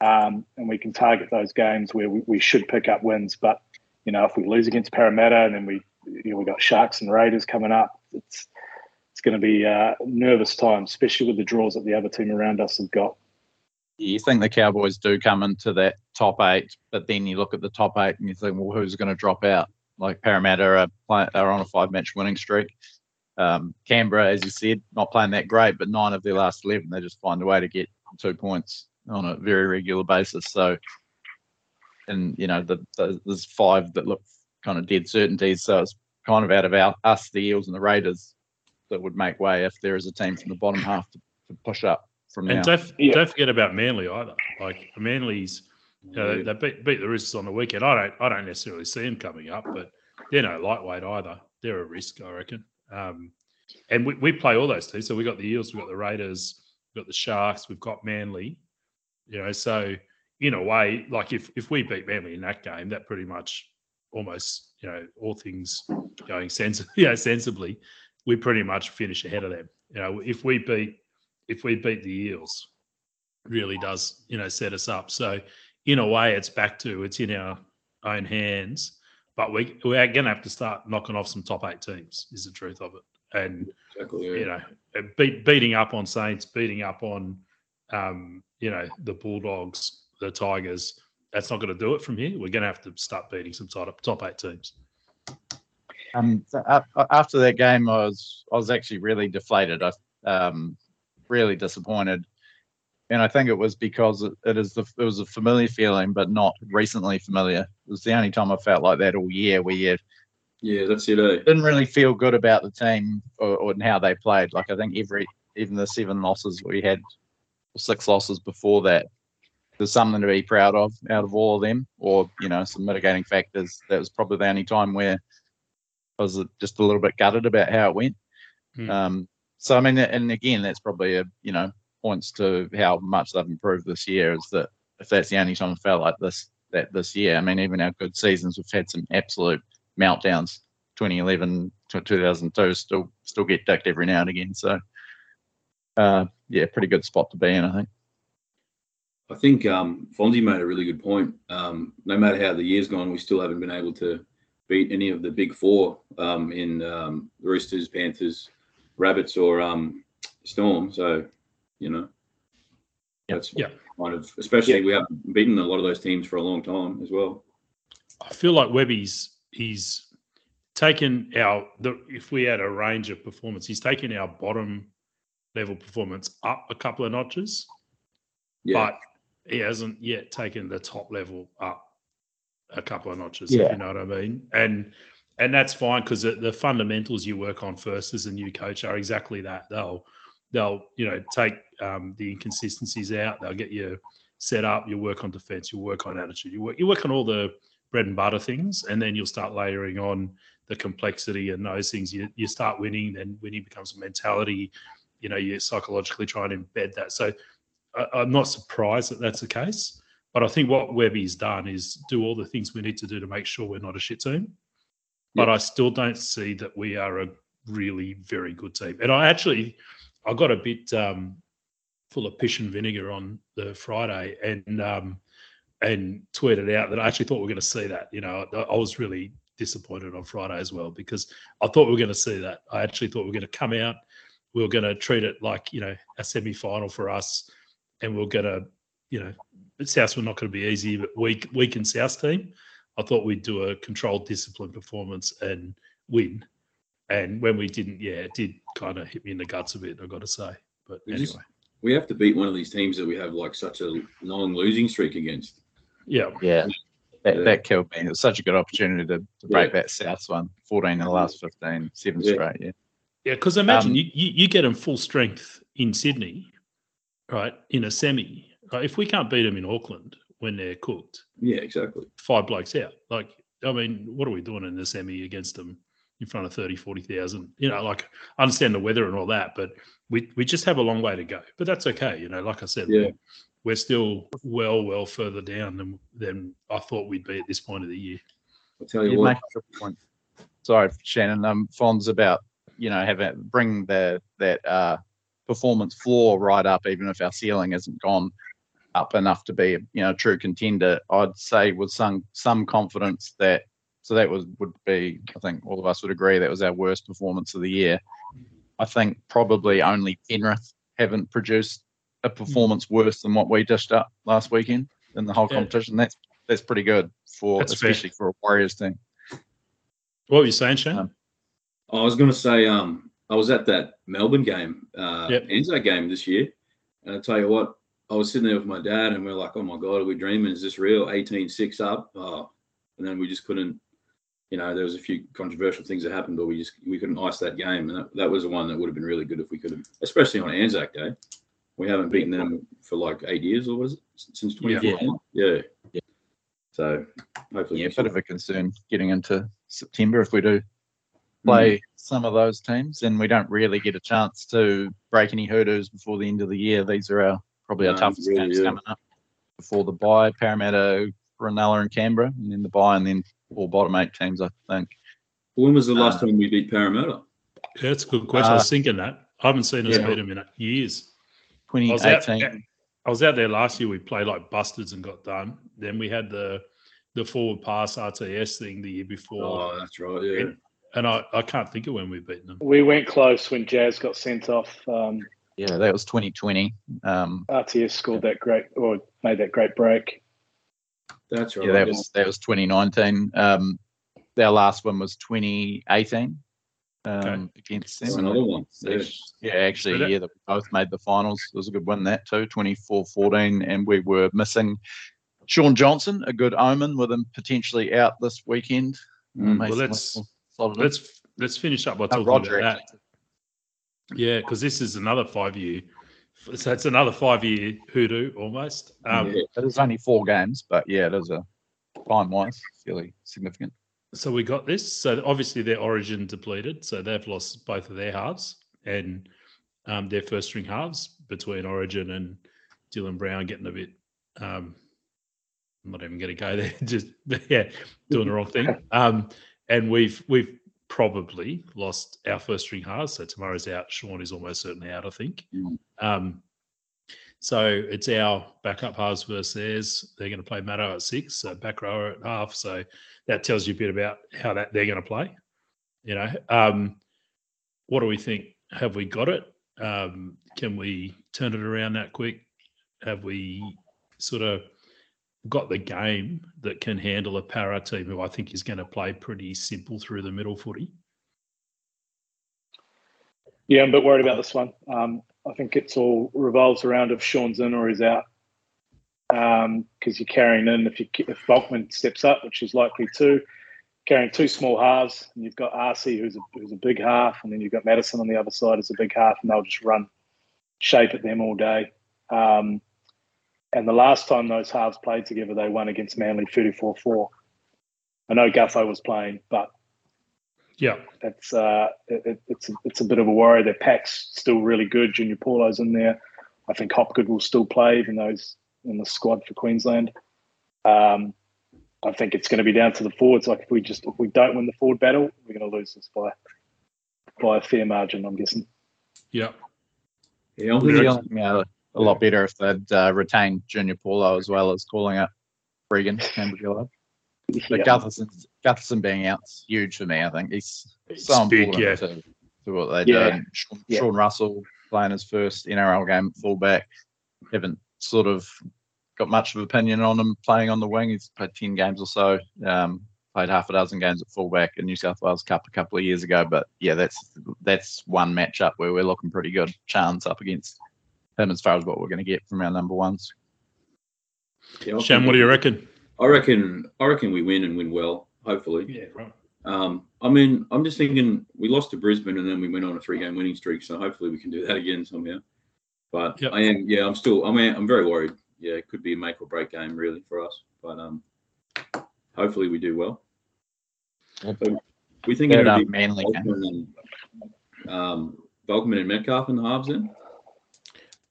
um, and we can target those games where we, we, should pick up wins. But you know, if we lose against Parramatta, and then we you know we got Sharks and Raiders coming up, it's it's going to be a nervous time, especially with the draws that the other team around us have got you think the Cowboys do come into that top eight, but then you look at the top eight and you think, well, who's going to drop out? Like Parramatta are, are on a five match winning streak. Um, Canberra, as you said, not playing that great, but nine of their last 11, they just find a way to get two points on a very regular basis. So, and, you know, the, the, there's five that look kind of dead certainties. So it's kind of out of our, us, the Eels and the Raiders, that would make way if there is a team from the bottom half to, to push up from and now. Don't, yeah. don't forget about Manly either. Like Manly's, you know, they beat, beat the Roosters on the weekend. I don't I don't necessarily see them coming up, but they're no lightweight either. They're a risk, I reckon. Um, and we, we play all those teams. So we got the Eels, we got the Raiders, we got the Sharks, we've got Manly. You know, so in a way, like if if we beat Manly in that game, that pretty much almost you know all things going sens- [LAUGHS] you know, sensibly, we pretty much finish ahead of them. You know, if we beat if we beat the Eels, really does you know set us up. So in a way, it's back to it's in our own hands. But we we're going to have to start knocking off some top eight teams. Is the truth of it, and exactly, yeah. you know, beat, beating up on Saints, beating up on um, you know the Bulldogs, the Tigers. That's not going to do it from here. We're going to have to start beating some top top eight teams. Um, after that game, I was I was actually really deflated. I um, really disappointed. And I think it was because it is the, it was a familiar feeling, but not recently familiar. It was the only time I felt like that all year, where you yeah, that's it. Eh? Didn't really feel good about the team or, or how they played. Like I think every even the seven losses we had, six losses before that, there's something to be proud of out of all of them, or you know some mitigating factors. That was probably the only time where I was just a little bit gutted about how it went. Hmm. Um, so I mean, and again, that's probably a you know points to how much they've improved this year. Is that if that's the only time I felt like this that this year, I mean, even our good seasons, we've had some absolute meltdowns. 2011 to 2002 still still get ducked every now and again. So uh, yeah, pretty good spot to be in, I think. I think um, Fonzie made a really good point. Um, no matter how the year's gone, we still haven't been able to beat any of the big four um, in um, Roosters, Panthers, rabbits or um, storm. So, you know, that's yeah. kind of, especially yeah. we haven't beaten a lot of those teams for a long time as well. I feel like Webby's he's taken our the if we had a range of performance, he's taken our bottom level performance up a couple of notches. Yeah. But he hasn't yet taken the top level up a couple of notches. Yeah. If you know what I mean, and and that's fine because the, the fundamentals you work on first as a new coach are exactly that. They'll they'll you know take um, the inconsistencies out. They'll get you set up. You work on defense. You work on attitude. You work you work on all the bread and butter things, and then you'll start layering on the complexity and those things. You you start winning, then winning becomes a mentality. You know, you psychologically try and embed that. So I, I'm not surprised that that's the case. But I think what Webby's done is do all the things we need to do to make sure we're not a shit team. But I still don't see that we are a really very good team. And I actually, I got a bit um, full of piss and vinegar on the Friday and um, and tweeted out that I actually thought we were going to see that. You know, I, I was really disappointed on Friday as well because I thought we were going to see that. I actually thought we were going to come out, we were going to treat it like you know a semi final for us, and we we're going to you know South were not going to be easy, but weak weak and South team. I thought we'd do a controlled, disciplined performance and win. And when we didn't, yeah, it did kind of hit me in the guts a bit. I've got to say. But We anyway, just- We have to beat one of these teams that we have like such a long losing streak against. yeah, Yeah. That, Yeah. that killed me. It was such a good opportunity to, to break that South one. 14 in the last 15, seven Yeah. straight. Yeah. yeah. Because imagine Um, you, you you get them full strength in Sydney, right? In a semi. Like, if we can't beat them in Auckland when they're cooked, Yeah, exactly. five blokes out. Like, I mean, what are we doing in the semi against them in front of 30, 40,000? You know, like, I understand the weather and all that, but we, we just have a long way to go. But that's okay. You know, like I said, Yeah. we're still well, well further down than, than I thought we'd be at this point of the year. I'll tell you You what. make a point. Sorry, Shannon. Um, Fonz about you know having bring the that uh performance floor right up, even if our ceiling isn't gone up enough to be you know a true contender. I'd say with some some confidence that so that was would be I think all of us would agree that was our worst performance of the year. I think probably only Penrith haven't produced a performance worse than what we dished up last weekend in the whole Yeah. competition. That's that's pretty good for That's fair. especially for a Warriors team. What were you saying, Shane? Um, I was going to say, um, I was at that Melbourne game, uh, Yep. Anzac game this year, and I tell you what, I was sitting there with my dad, and we are like, "Oh my god, are we dreaming? Is this real?" 18-6 up, oh. and then we just couldn't. You know, there was a few controversial things that happened, but we just we couldn't ice that game, and that, that was the one that would have been really good if we could have, especially on Anzac Day. We haven't beaten them for like eight years, or was it since Yeah. 2014? Yeah. Yeah. So hopefully, yeah, a we bit of a concern getting into September if we do play mm. some of those teams, and we don't really get a chance to break any hurdles before the end of the year. These are our probably our No, toughest really, games yeah. coming up before the bye. Parramatta, Cronulla, and Canberra, and then the bye, and then all bottom eight teams. I think. When was the last Uh, time we beat Parramatta? Yeah, that's a good question. I was Uh, thinking that. I haven't seen us yeah. beat them in years. I was, out, 2018. I was out there last year. We played like bastards and got done. Then we had the the forward pass RTS thing the year before, Oh, that's right. Yeah. and I, I can't think of when we've beaten them. We went close when Jazz got sent off. Um, Yeah, that was 2020. Um, RTS scored that great or made that great break. That's right. yeah, that was that was 2019. Um, our last one was 2018 um, against them. That's and another one. Yeah. Yeah, actually, yeah, that we both made the finals. It was a good one that too, 24-14, and we were missing Shaun Johnson, a good omen with him potentially out this weekend. Mm. Well, let's- Let's let's finish up by Oh, talking Roger, about that. Yeah, because this is another five year. So it's another five year hoodoo almost. Um, Yeah. Is only four games, but yeah, it is a time wise fairly significant. So we got this. So obviously their origin depleted. So they've lost both of their halves and um, their first string halves between origin and Dylan Brown getting a bit. Um, I'm not even going to go there. [LAUGHS] Just [LAUGHS] yeah, doing the wrong thing. [LAUGHS] Um, and we've we've probably lost our first string halves. So tomorrow's out. Shaun is almost certainly out. I think. Mm. Um, so it's our backup halves versus theirs. They're going to play Matto at six, so back rower at half. So that tells you a bit about how that they're going to play. You know, um, what do we think? Have we got it? Um, can we turn it around that quick? Have we sort of got the game that can handle a para team who I think is going to play pretty simple through the middle footy? Yeah, I'm a bit worried about this one. Um, I think it's all revolves around if Shaun's in or he's out. because you're carrying in if you if Volkman steps up, which is likely to, carrying two small halves, and you've got Asi who's a who's a big half, and then you've got Matterson on the other side as a big half, and they'll just run shape at them all day. Um, and the last time those halves played together, they won against Manly 34-4. I know Gutho was playing, but Yeah. that's uh, it, it's it's a bit of a worry. Their pack's still really good. Junior Paulo's in there. I think Hopgood will still play, even though he's in the squad for Queensland. Um, I think it's going to be down to the forwards. Like if we just if we don't win the forward battle, we're going to lose this by by a fair margin. I'm guessing. Yeah. Yeah, I'm It'd be, thinking, you know, a lot better if they'd uh, retained Junior Paulo as well as calling up Regan Yellow. But Yeah. Gutherson, Gutherson being out's huge for me. I think he's It's so big, important yeah. to, to what they Yeah. do. Sean, Yeah. Sean Russell playing his first NRL game at fullback. Haven't sort of got much of opinion on him playing on the wing. He's played ten games or so. Um, played half a dozen games at fullback in New South Wales Cup a couple of years ago. But yeah, that's that's one matchup where we're looking pretty good. Charnze up against him as far as what we're going to get from our number ones. yeah, Shan, what do you reckon? I reckon. I reckon we win and win well. Hopefully. Yeah, right. Um, I mean, I'm just thinking we lost to Brisbane and then we went on a three-game winning streak. So hopefully we can do that again somehow. But Yep. I am, yeah, I'm still, I mean, I'm very worried. Yeah, it could be a make or break game really for us. But um, hopefully we do well. We think Third it'll be Manly game. Volkman and, um, Volkman and Metcalf in the halves then.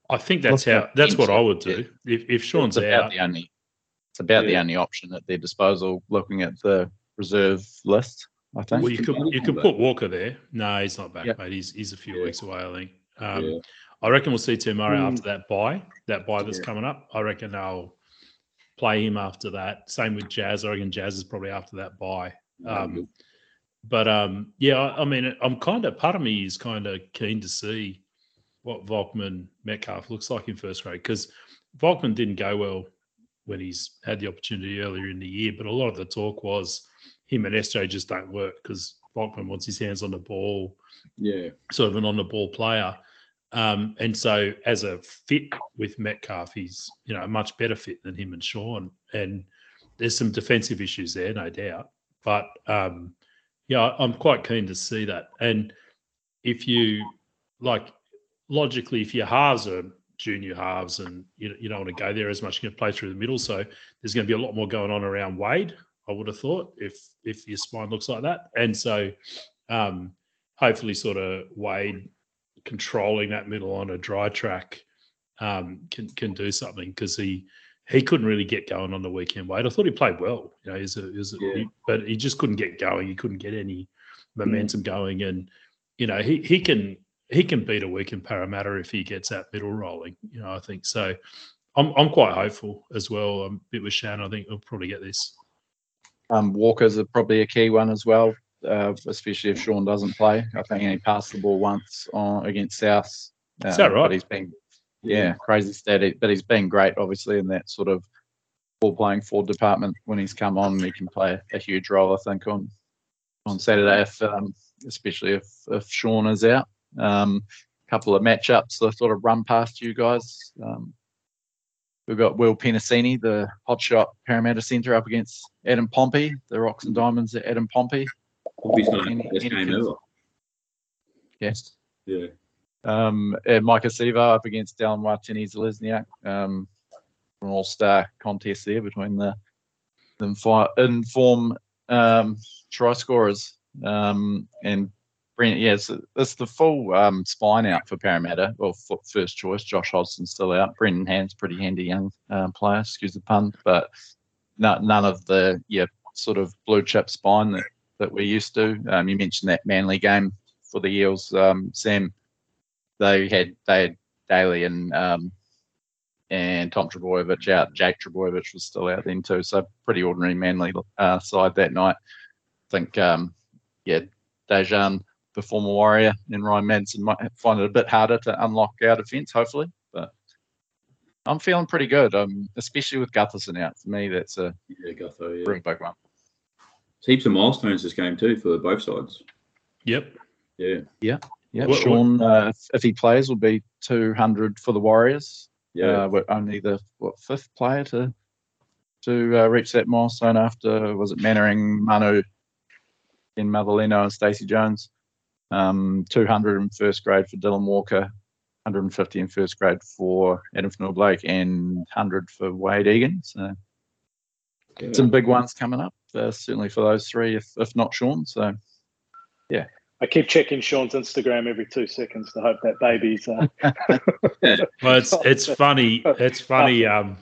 I think that's Look, how. That's what I would yeah. do. If if Shaun's it's about out, the only it's about the only option at their disposal looking at the reserve list i think well, you could you could put Walker there. No, he's not back, Yep. mate. He's he's a few weeks away, I think. Um, I reckon we'll see Te Maire Hmm. after that bye, that bye that's coming up. I reckon I'll play him after that. Same with Jazz. I reckon Jazz is probably after that bye. Um, but um, yeah, I, I mean, I'm kind of part of me is kind of keen to see what Volkman Metcalf looks like in first grade because Volkman didn't go well when he's had the opportunity earlier in the year, but a lot of the talk was him and SJ just don't work because Volkman wants his hands on the ball yeah, sort of an on the ball player. Um, and so as a fit with Metcalf, he's you know a much better fit than him and Shaun. And there's some defensive issues there, no doubt. But um, yeah, I'm quite keen to see that. And if you like logically, if your halves are junior halves and you, you don't want to go there as much, you can play through the middle. So there's going to be a lot more going on around Wayde. I would have thought if if your spine looks like that. And so um, hopefully sort of Wayde controlling that middle on a dry track um, can can do something because he he couldn't really get going on the weekend. Wayde, I thought he played well, you know, he's a, he's a, Yeah. he- but he just couldn't get going. He couldn't get any momentum going, and you know he he can he can beat a week in Parramatta if he gets that middle rolling. You know, I think so. I'm I'm quite hopeful as well. I'm a bit with Shan. I think we'll probably get this. um, walkers are probably a key one as well uh, especially if shaun doesn't play i think he passed the ball once on against south uh, Is that right? but he's been yeah crazy steady but he's been great obviously in that sort of ball playing forward department when he's come on he can play a huge role i think on on saturday if um, especially if if shaun is out um couple of matchups that sort of run past you guys um We've got Will Penisini, the hotshot Parramatta centre, up against Adam Pompey, the Rocks and Diamonds at Adam Pompey. Pompey's not Any- best any game ever. Yes. Yeah, Um, and Maika Sivo up against Dallin Watene Zelezniak. Um, an all-star contest there between the, the inform um, try scorers. Um, and Brent, yes, it's the full um, spine out for Parramatta. Well, first choice, Josh Hodgson's still out. Brendan Hand's pretty handy young um, player, excuse the pun, but no, none of the yeah sort of blue chip spine that, that we're used to. Um, you mentioned that Manly game for the Eels, um, Sam. They had they had Daly and um, and Tom Trbojevic out. Jake Trbojevic was still out then too. So pretty ordinary Manly uh, side that night. I think um, yeah, Daejarn, the former Warrior, and Ryan Matterson might find it a bit harder to unlock our defence. Hopefully, but I'm feeling pretty good. Um, especially with Gutherson out. For me, that's a yeah, Gutho. Yeah, real big one. There's heaps of milestones this game too for both sides. Yep. Yeah, Yeah, What- what- Shaun, uh, if, if he plays, will be 200 for the Warriors. Yeah, Uh, we're only the what fifth player to to uh, reach that milestone after was it Mannering, Manu, in Matulino and Stacey Jones. Um, 200 in first grade for Dylan Walker, 150 in first grade for Addin Fonua Blake, and 100 for Wayde Egan. So yeah. some big ones coming up, uh, certainly for those three, if, if not Shaun. So yeah. I keep checking Shaun's Instagram every two seconds to hope that baby's. Uh, [LAUGHS] Well, it's [LAUGHS] it's funny. It's funny. [LAUGHS] Um,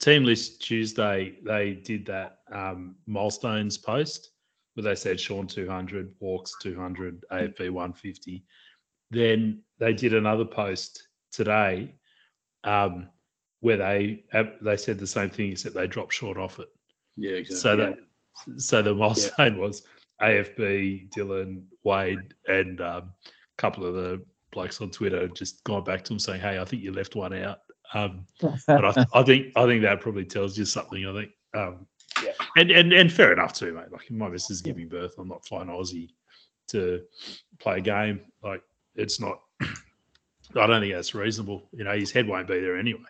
Team List Tuesday, they did that um, milestones post where they said Shaun 200, Walks 200, AFB 150. Then they did another post today um, where they they said the same thing except they dropped short off it. yeah, exactly. So that so the milestone was AFB, Dylan, Wayde, and um, a couple of the blokes on Twitter just gone back to him saying, "Hey, I think you left one out." Um, but I, [LAUGHS] I think I think that probably tells you something. I think, um, Yeah. and and and fair enough too, mate. Like my missus is giving birth, I'm not flying Aussie to play a game. Like it's not. [CLEARS THROAT] I don't think that's reasonable. You know, his head won't be there anyway,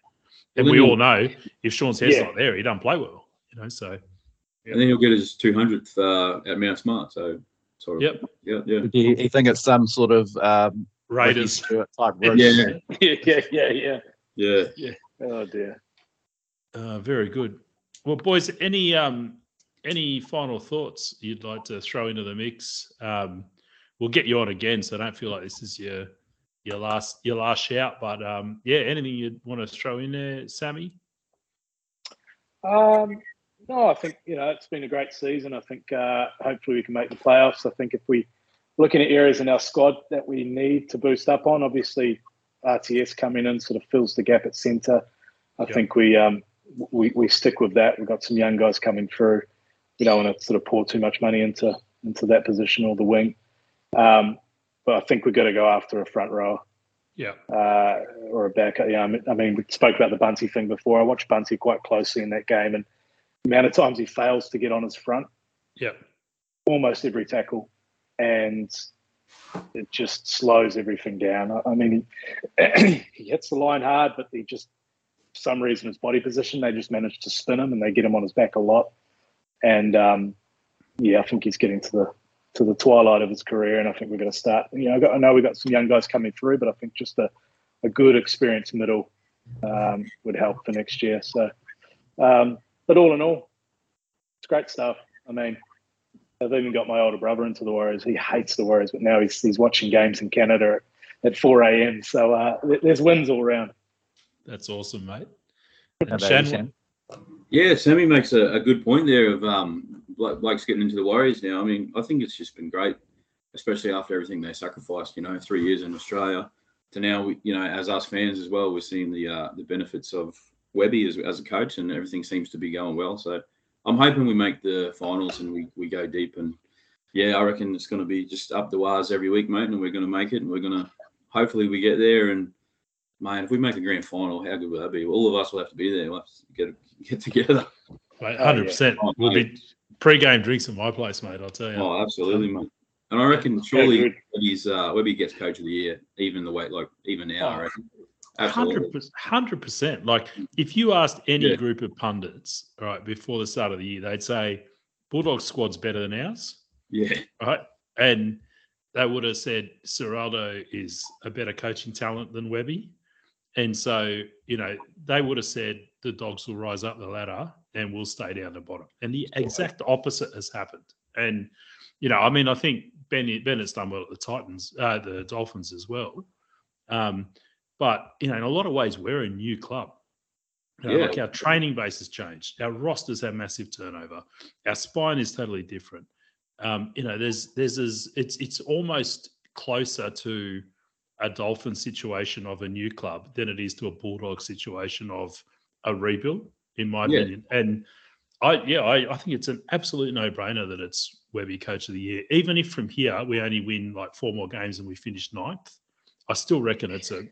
and Well, we all know if Shaun's head's Yeah. not there, he doesn't play well. You know, so and then he'll get his 200th uh, at Mount Smart. So sort of. Yep. Yeah, yeah. do you, you think it's some sort of um, Raiders. Stewart type Yeah, route? [LAUGHS] yeah, yeah, yeah, yeah. yeah. Oh dear. Uh, very good. Well, boys, any um, any final thoughts you'd like to throw into the mix? Um, we'll get you on again, so don't feel like this is your your last your last shout. But um, yeah, anything you'd want to throw in there, Sammy? Um, no, I think you know it's been a great season. I think uh, hopefully we can make the playoffs. I think if we looking at areas in our squad that we need to boost up on, obviously RTS coming in sort of fills the gap at centre. I Yep. think we um we, we stick with that. We've got some young guys coming through. We don't want to sort of pour too much money into into that position or the wing. Um, but I think we've got to go after a front row Yeah, uh, or a back. Yeah, I mean, I mean, we spoke about the Bunty thing before. I watched Bunty quite closely in that game, and the amount of times he fails to get on his front, yeah, almost every tackle, and it just slows everything down. I, I mean, he, [CLEARS THROAT] he hits the line hard, but he just, some reason, his body position, they just manage to spin him, and they get him on his back a lot. And um, yeah, I think he's getting to the to the twilight of his career, and I think we're going to start. You know, I, got, I know we've got some young guys coming through, but I think just a, a good experienced middle um, would help for next year. So, um, but all in all, it's great stuff. I mean, I've even got my older brother into the Warriors. He hates the Warriors, but now he's he's watching games in Canada at, at 4 a.m. So uh, there's wins all around. That's awesome, mate. How And about you, Shan, Shan? Yeah, Sammy makes a, a good point there of um, Blake's getting into the Warriors now. I mean, I think it's just been great, especially after everything they sacrificed. You know, three years in Australia to now, you know, as us fans as well, we're seeing the uh, the benefits of Webby as, as a coach, and everything seems to be going well. So I'm hoping we make the finals and we, we go deep. And yeah, I reckon it's going to be just up the wires every week, mate, and we're going to make it. And we're going to hopefully we get there. And man, if we make the grand final, how good will that be? All of us will have to be there. We'll have to get get together. mate, Oh, hundred percent. Oh, We'll be pre-game drinks at my place, mate. I'll tell you. Oh, absolutely, mate. And I reckon surely good. Webby's uh, Webby gets coach of the year, even the way like even now. I Oh, reckon. Absolutely. Hundred percent. Like if you asked any Yeah. group of pundits, all right, before the start of the year, they'd say Bulldog squad's better than ours, Yeah. right? And they would have said Ciraldo is a better coaching talent than Webby. And so, you know, they would have said the dogs will rise up the ladder and we'll stay down the bottom. And the exact opposite has happened. And, you know, I mean, I think Ben Bennett's done well at the Titans, uh, the Dolphins as well. Um, but you know, in a lot of ways, we're a new club. You know, Yeah. Like our training base has changed. Our rosters have massive turnover. Our spine is totally different. Um, you know, there's there's this, it's it's almost closer to a Dolphin situation of a new club than it is to a Bulldog situation of a rebuild, in my Yeah. opinion. And I yeah, I, I think it's an absolute no brainer that it's Webby Coach of the Year. Even if from here we only win like four more games and we finish ninth, I still reckon it's a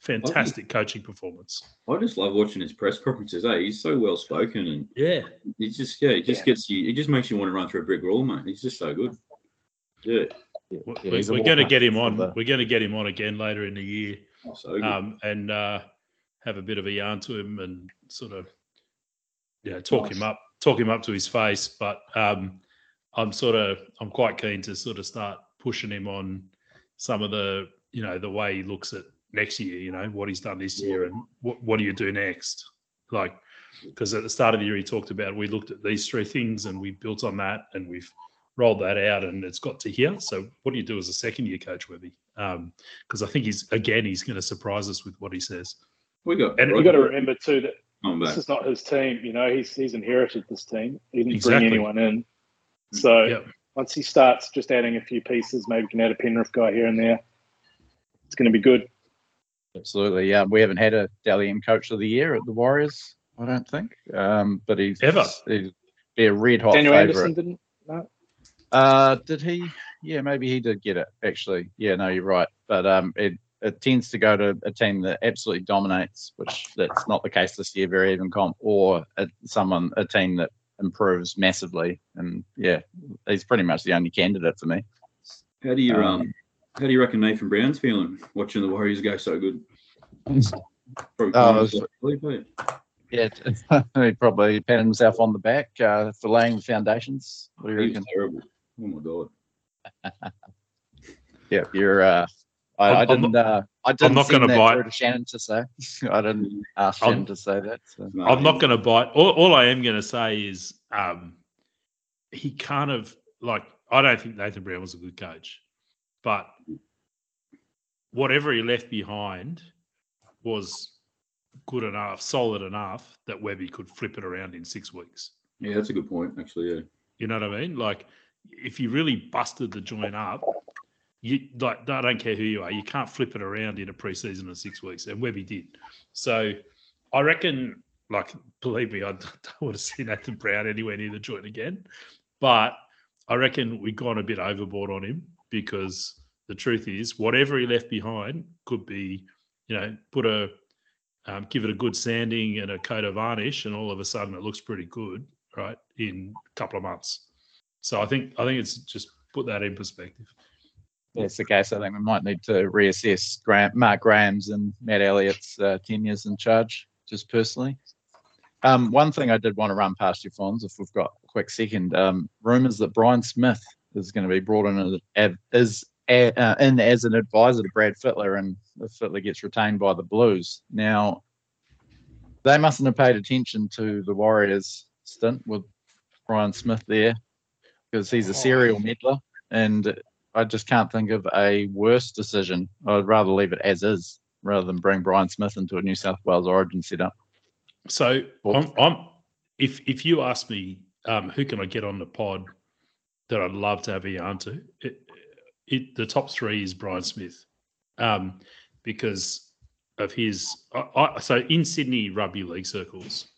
fantastic coaching performance. I just love watching his press [LAUGHS] conferences. Eh? He's so well spoken and Yeah. it just yeah, it just Yeah. gets you. It just makes you want to run through a brick wall, mate. He's just so good. Yeah, Yeah, We're, yeah, we're going to get him on. the- We're going to get him on again later in the year. oh, so. Um, and uh, have a bit of a yarn to him and sort of yeah talk Nice. him up, talk him up to his face. But um, I'm sort of I'm quite keen to sort of start pushing him on some of the you know the way he looks at next year. You know what he's done this year and what what do you do next? Like because at the start of the year he talked about we looked at these three things and we built on that and we've rolled that out and it's got to here. So what do you do as a second year coach, Webby? Because I think he's again he's going to surprise us with what he says. We got. And You got to remember too that I'm back. this is not his team. You know, he's he's inherited this team. He didn't Exactly. bring anyone in. So Yep. once he starts just adding a few pieces, maybe we can add a Penrith guy here and there. It's going to be good. Absolutely. Yeah, we haven't had a Dally M coach of the year at the Warriors, I don't think. Um, but he's Ever. he'd be a red hot Daniel favorite. Anderson didn't. Uh, did he? Yeah, maybe he did get it. Actually, yeah, no, you're right. But um, it it tends to go to a team that absolutely dominates, which that's not the case this year. Very even comp, or a, someone a team that improves massively. And yeah, he's pretty much the only candidate for me. How do you Um, um? How do you reckon Nathan Brown's feeling watching the Warriors go so good? Probably Oh, calling it's- himself asleep, eh? Yeah, [LAUGHS] he probably patted himself on the back uh, for laying the foundations. What do you reckon? terrible. Oh my god. Yeah, you're. Uh, I, I'm- I I'm didn't. uh, I didn't not gonna bite. to Shannon to say. [LAUGHS] I didn't ask I'm- Shannon to say that. So. No, I'm not going to bite. All, all I am going to say is um, he kind of like I don't think Nathan Brown was a good coach, but whatever he left behind was good enough, solid enough that Webby could flip it around in six weeks. Yeah, that's a good point. Actually, yeah. You know what I mean? Like if you really busted the joint up, you like I don't care who you are, you can't flip it around in a preseason of six weeks, and Webby did. So I reckon, like, believe me, I [LAUGHS] don't want to see Nathan Brown anywhere near the joint again. But I reckon we've gone a bit overboard on him because the truth is, whatever he left behind could be, you know, put a um, give it a good sanding and a coat of varnish, and all of a sudden it looks pretty good, right? In a couple of months. So I think I think it's just put that in perspective. that's the case, I think we might need to reassess Graham, Mark Graham's and Matt Elliott's uh, tenures in charge, just personally. Um, one thing I did want to run past you, Fonz, if we've got a quick second. Um, rumors that Brian Smith is going to be brought in as, as uh, in as an advisor to Brad Fittler, and if Fittler gets retained by the Blues. Now, they mustn't have paid attention to the Warriors stint with Brian Smith there, because he's a serial meddler, and I just can't think of a worse decision. I'd rather leave it as is rather than bring Brian Smith into a New South Wales Origin setup. So I'm, I'm if if you ask me um, who can I get on the pod that I'd love to have a yarn to, it, it, the top three is Brian Smith, um, because of his. I, I, so in Sydney rugby league circles,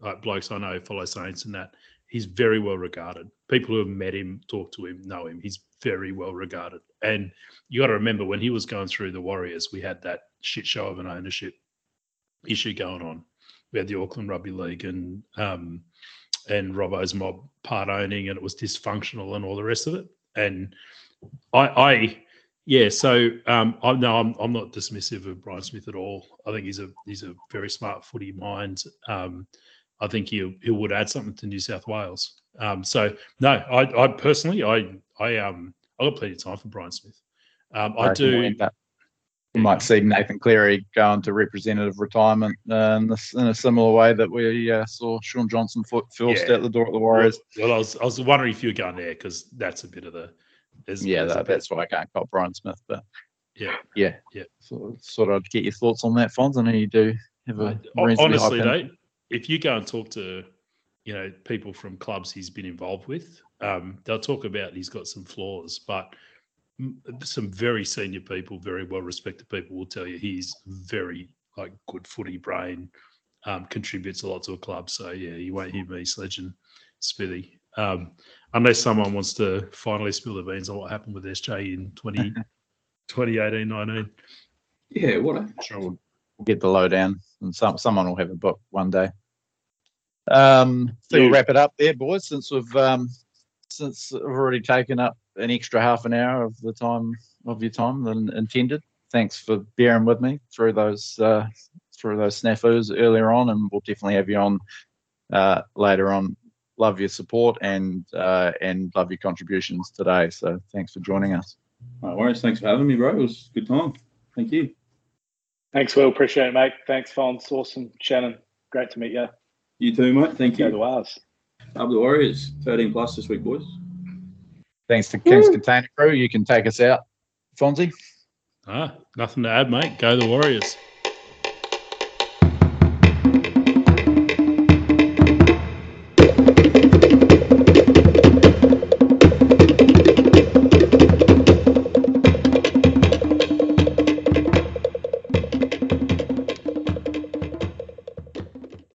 like blokes I know follow Saints and that he's very well regarded. People who have met him, talked to him, know him. He's very well regarded. And you got to remember when he was going through the Warriors, we had that shit show of an ownership issue going on. We had the Auckland Rugby League and um, and Robbo's mob part owning, and it was dysfunctional and all the rest of it. And I, I yeah, so um, I no, I'm I'm not dismissive of Brian Smith at all. I think he's a he's a very smart footy mind. Um, I think he he would add something to New South Wales. Um, so no, I, I personally, I I um I got plenty of time for Brian Smith. Um, I we'll do. We might see Nathan Cleary go into representative retirement uh, in, this, in a similar way that we uh, saw Shaun Johnson foot forced Yeah. out the door at the Warriors. Well, I was I was wondering if you were going there because that's a bit of the. Yeah, that, bit- that's why I can't call Brian Smith. But Yeah. yeah, Yeah. So, sort of get your thoughts on that, Fonz. I know you do have a Hon- honestly, though, if you go and talk to, you know, people from clubs he's been involved with, um, they'll talk about he's got some flaws, but some very senior people, very well respected people will tell you he's very like good footy brain, um, contributes a lot to a club. So yeah, you won't hear me sledging Smithy. Um, unless someone wants to finally spill the beans on what happened with SJ in 20, [LAUGHS] 2018 19. Yeah, what a sure we'll we'll get the lowdown, and some someone will have a book one day. Um, so we'll wrap it up there, boys. Since we've um, since we've already taken up an extra half an hour of the time of your time than intended. Thanks for bearing with me through those uh, through those snafus earlier on, and we'll definitely have you on uh, later on. Love your support and uh, and love your contributions today. So thanks for joining us. No worries. Thanks for having me, bro. It was a good time. Thank you. Thanks, Will. Appreciate it, mate. Thanks, Fonz. Awesome. Shannon, great to meet you. You too, mate. Thank Go the you. Wales. Up the Warriors. 13 plus this week, boys. Thanks to Kingz Container Crew. You can take us out, Fonzie. Ah, nothing to add, mate. Go the Warriors.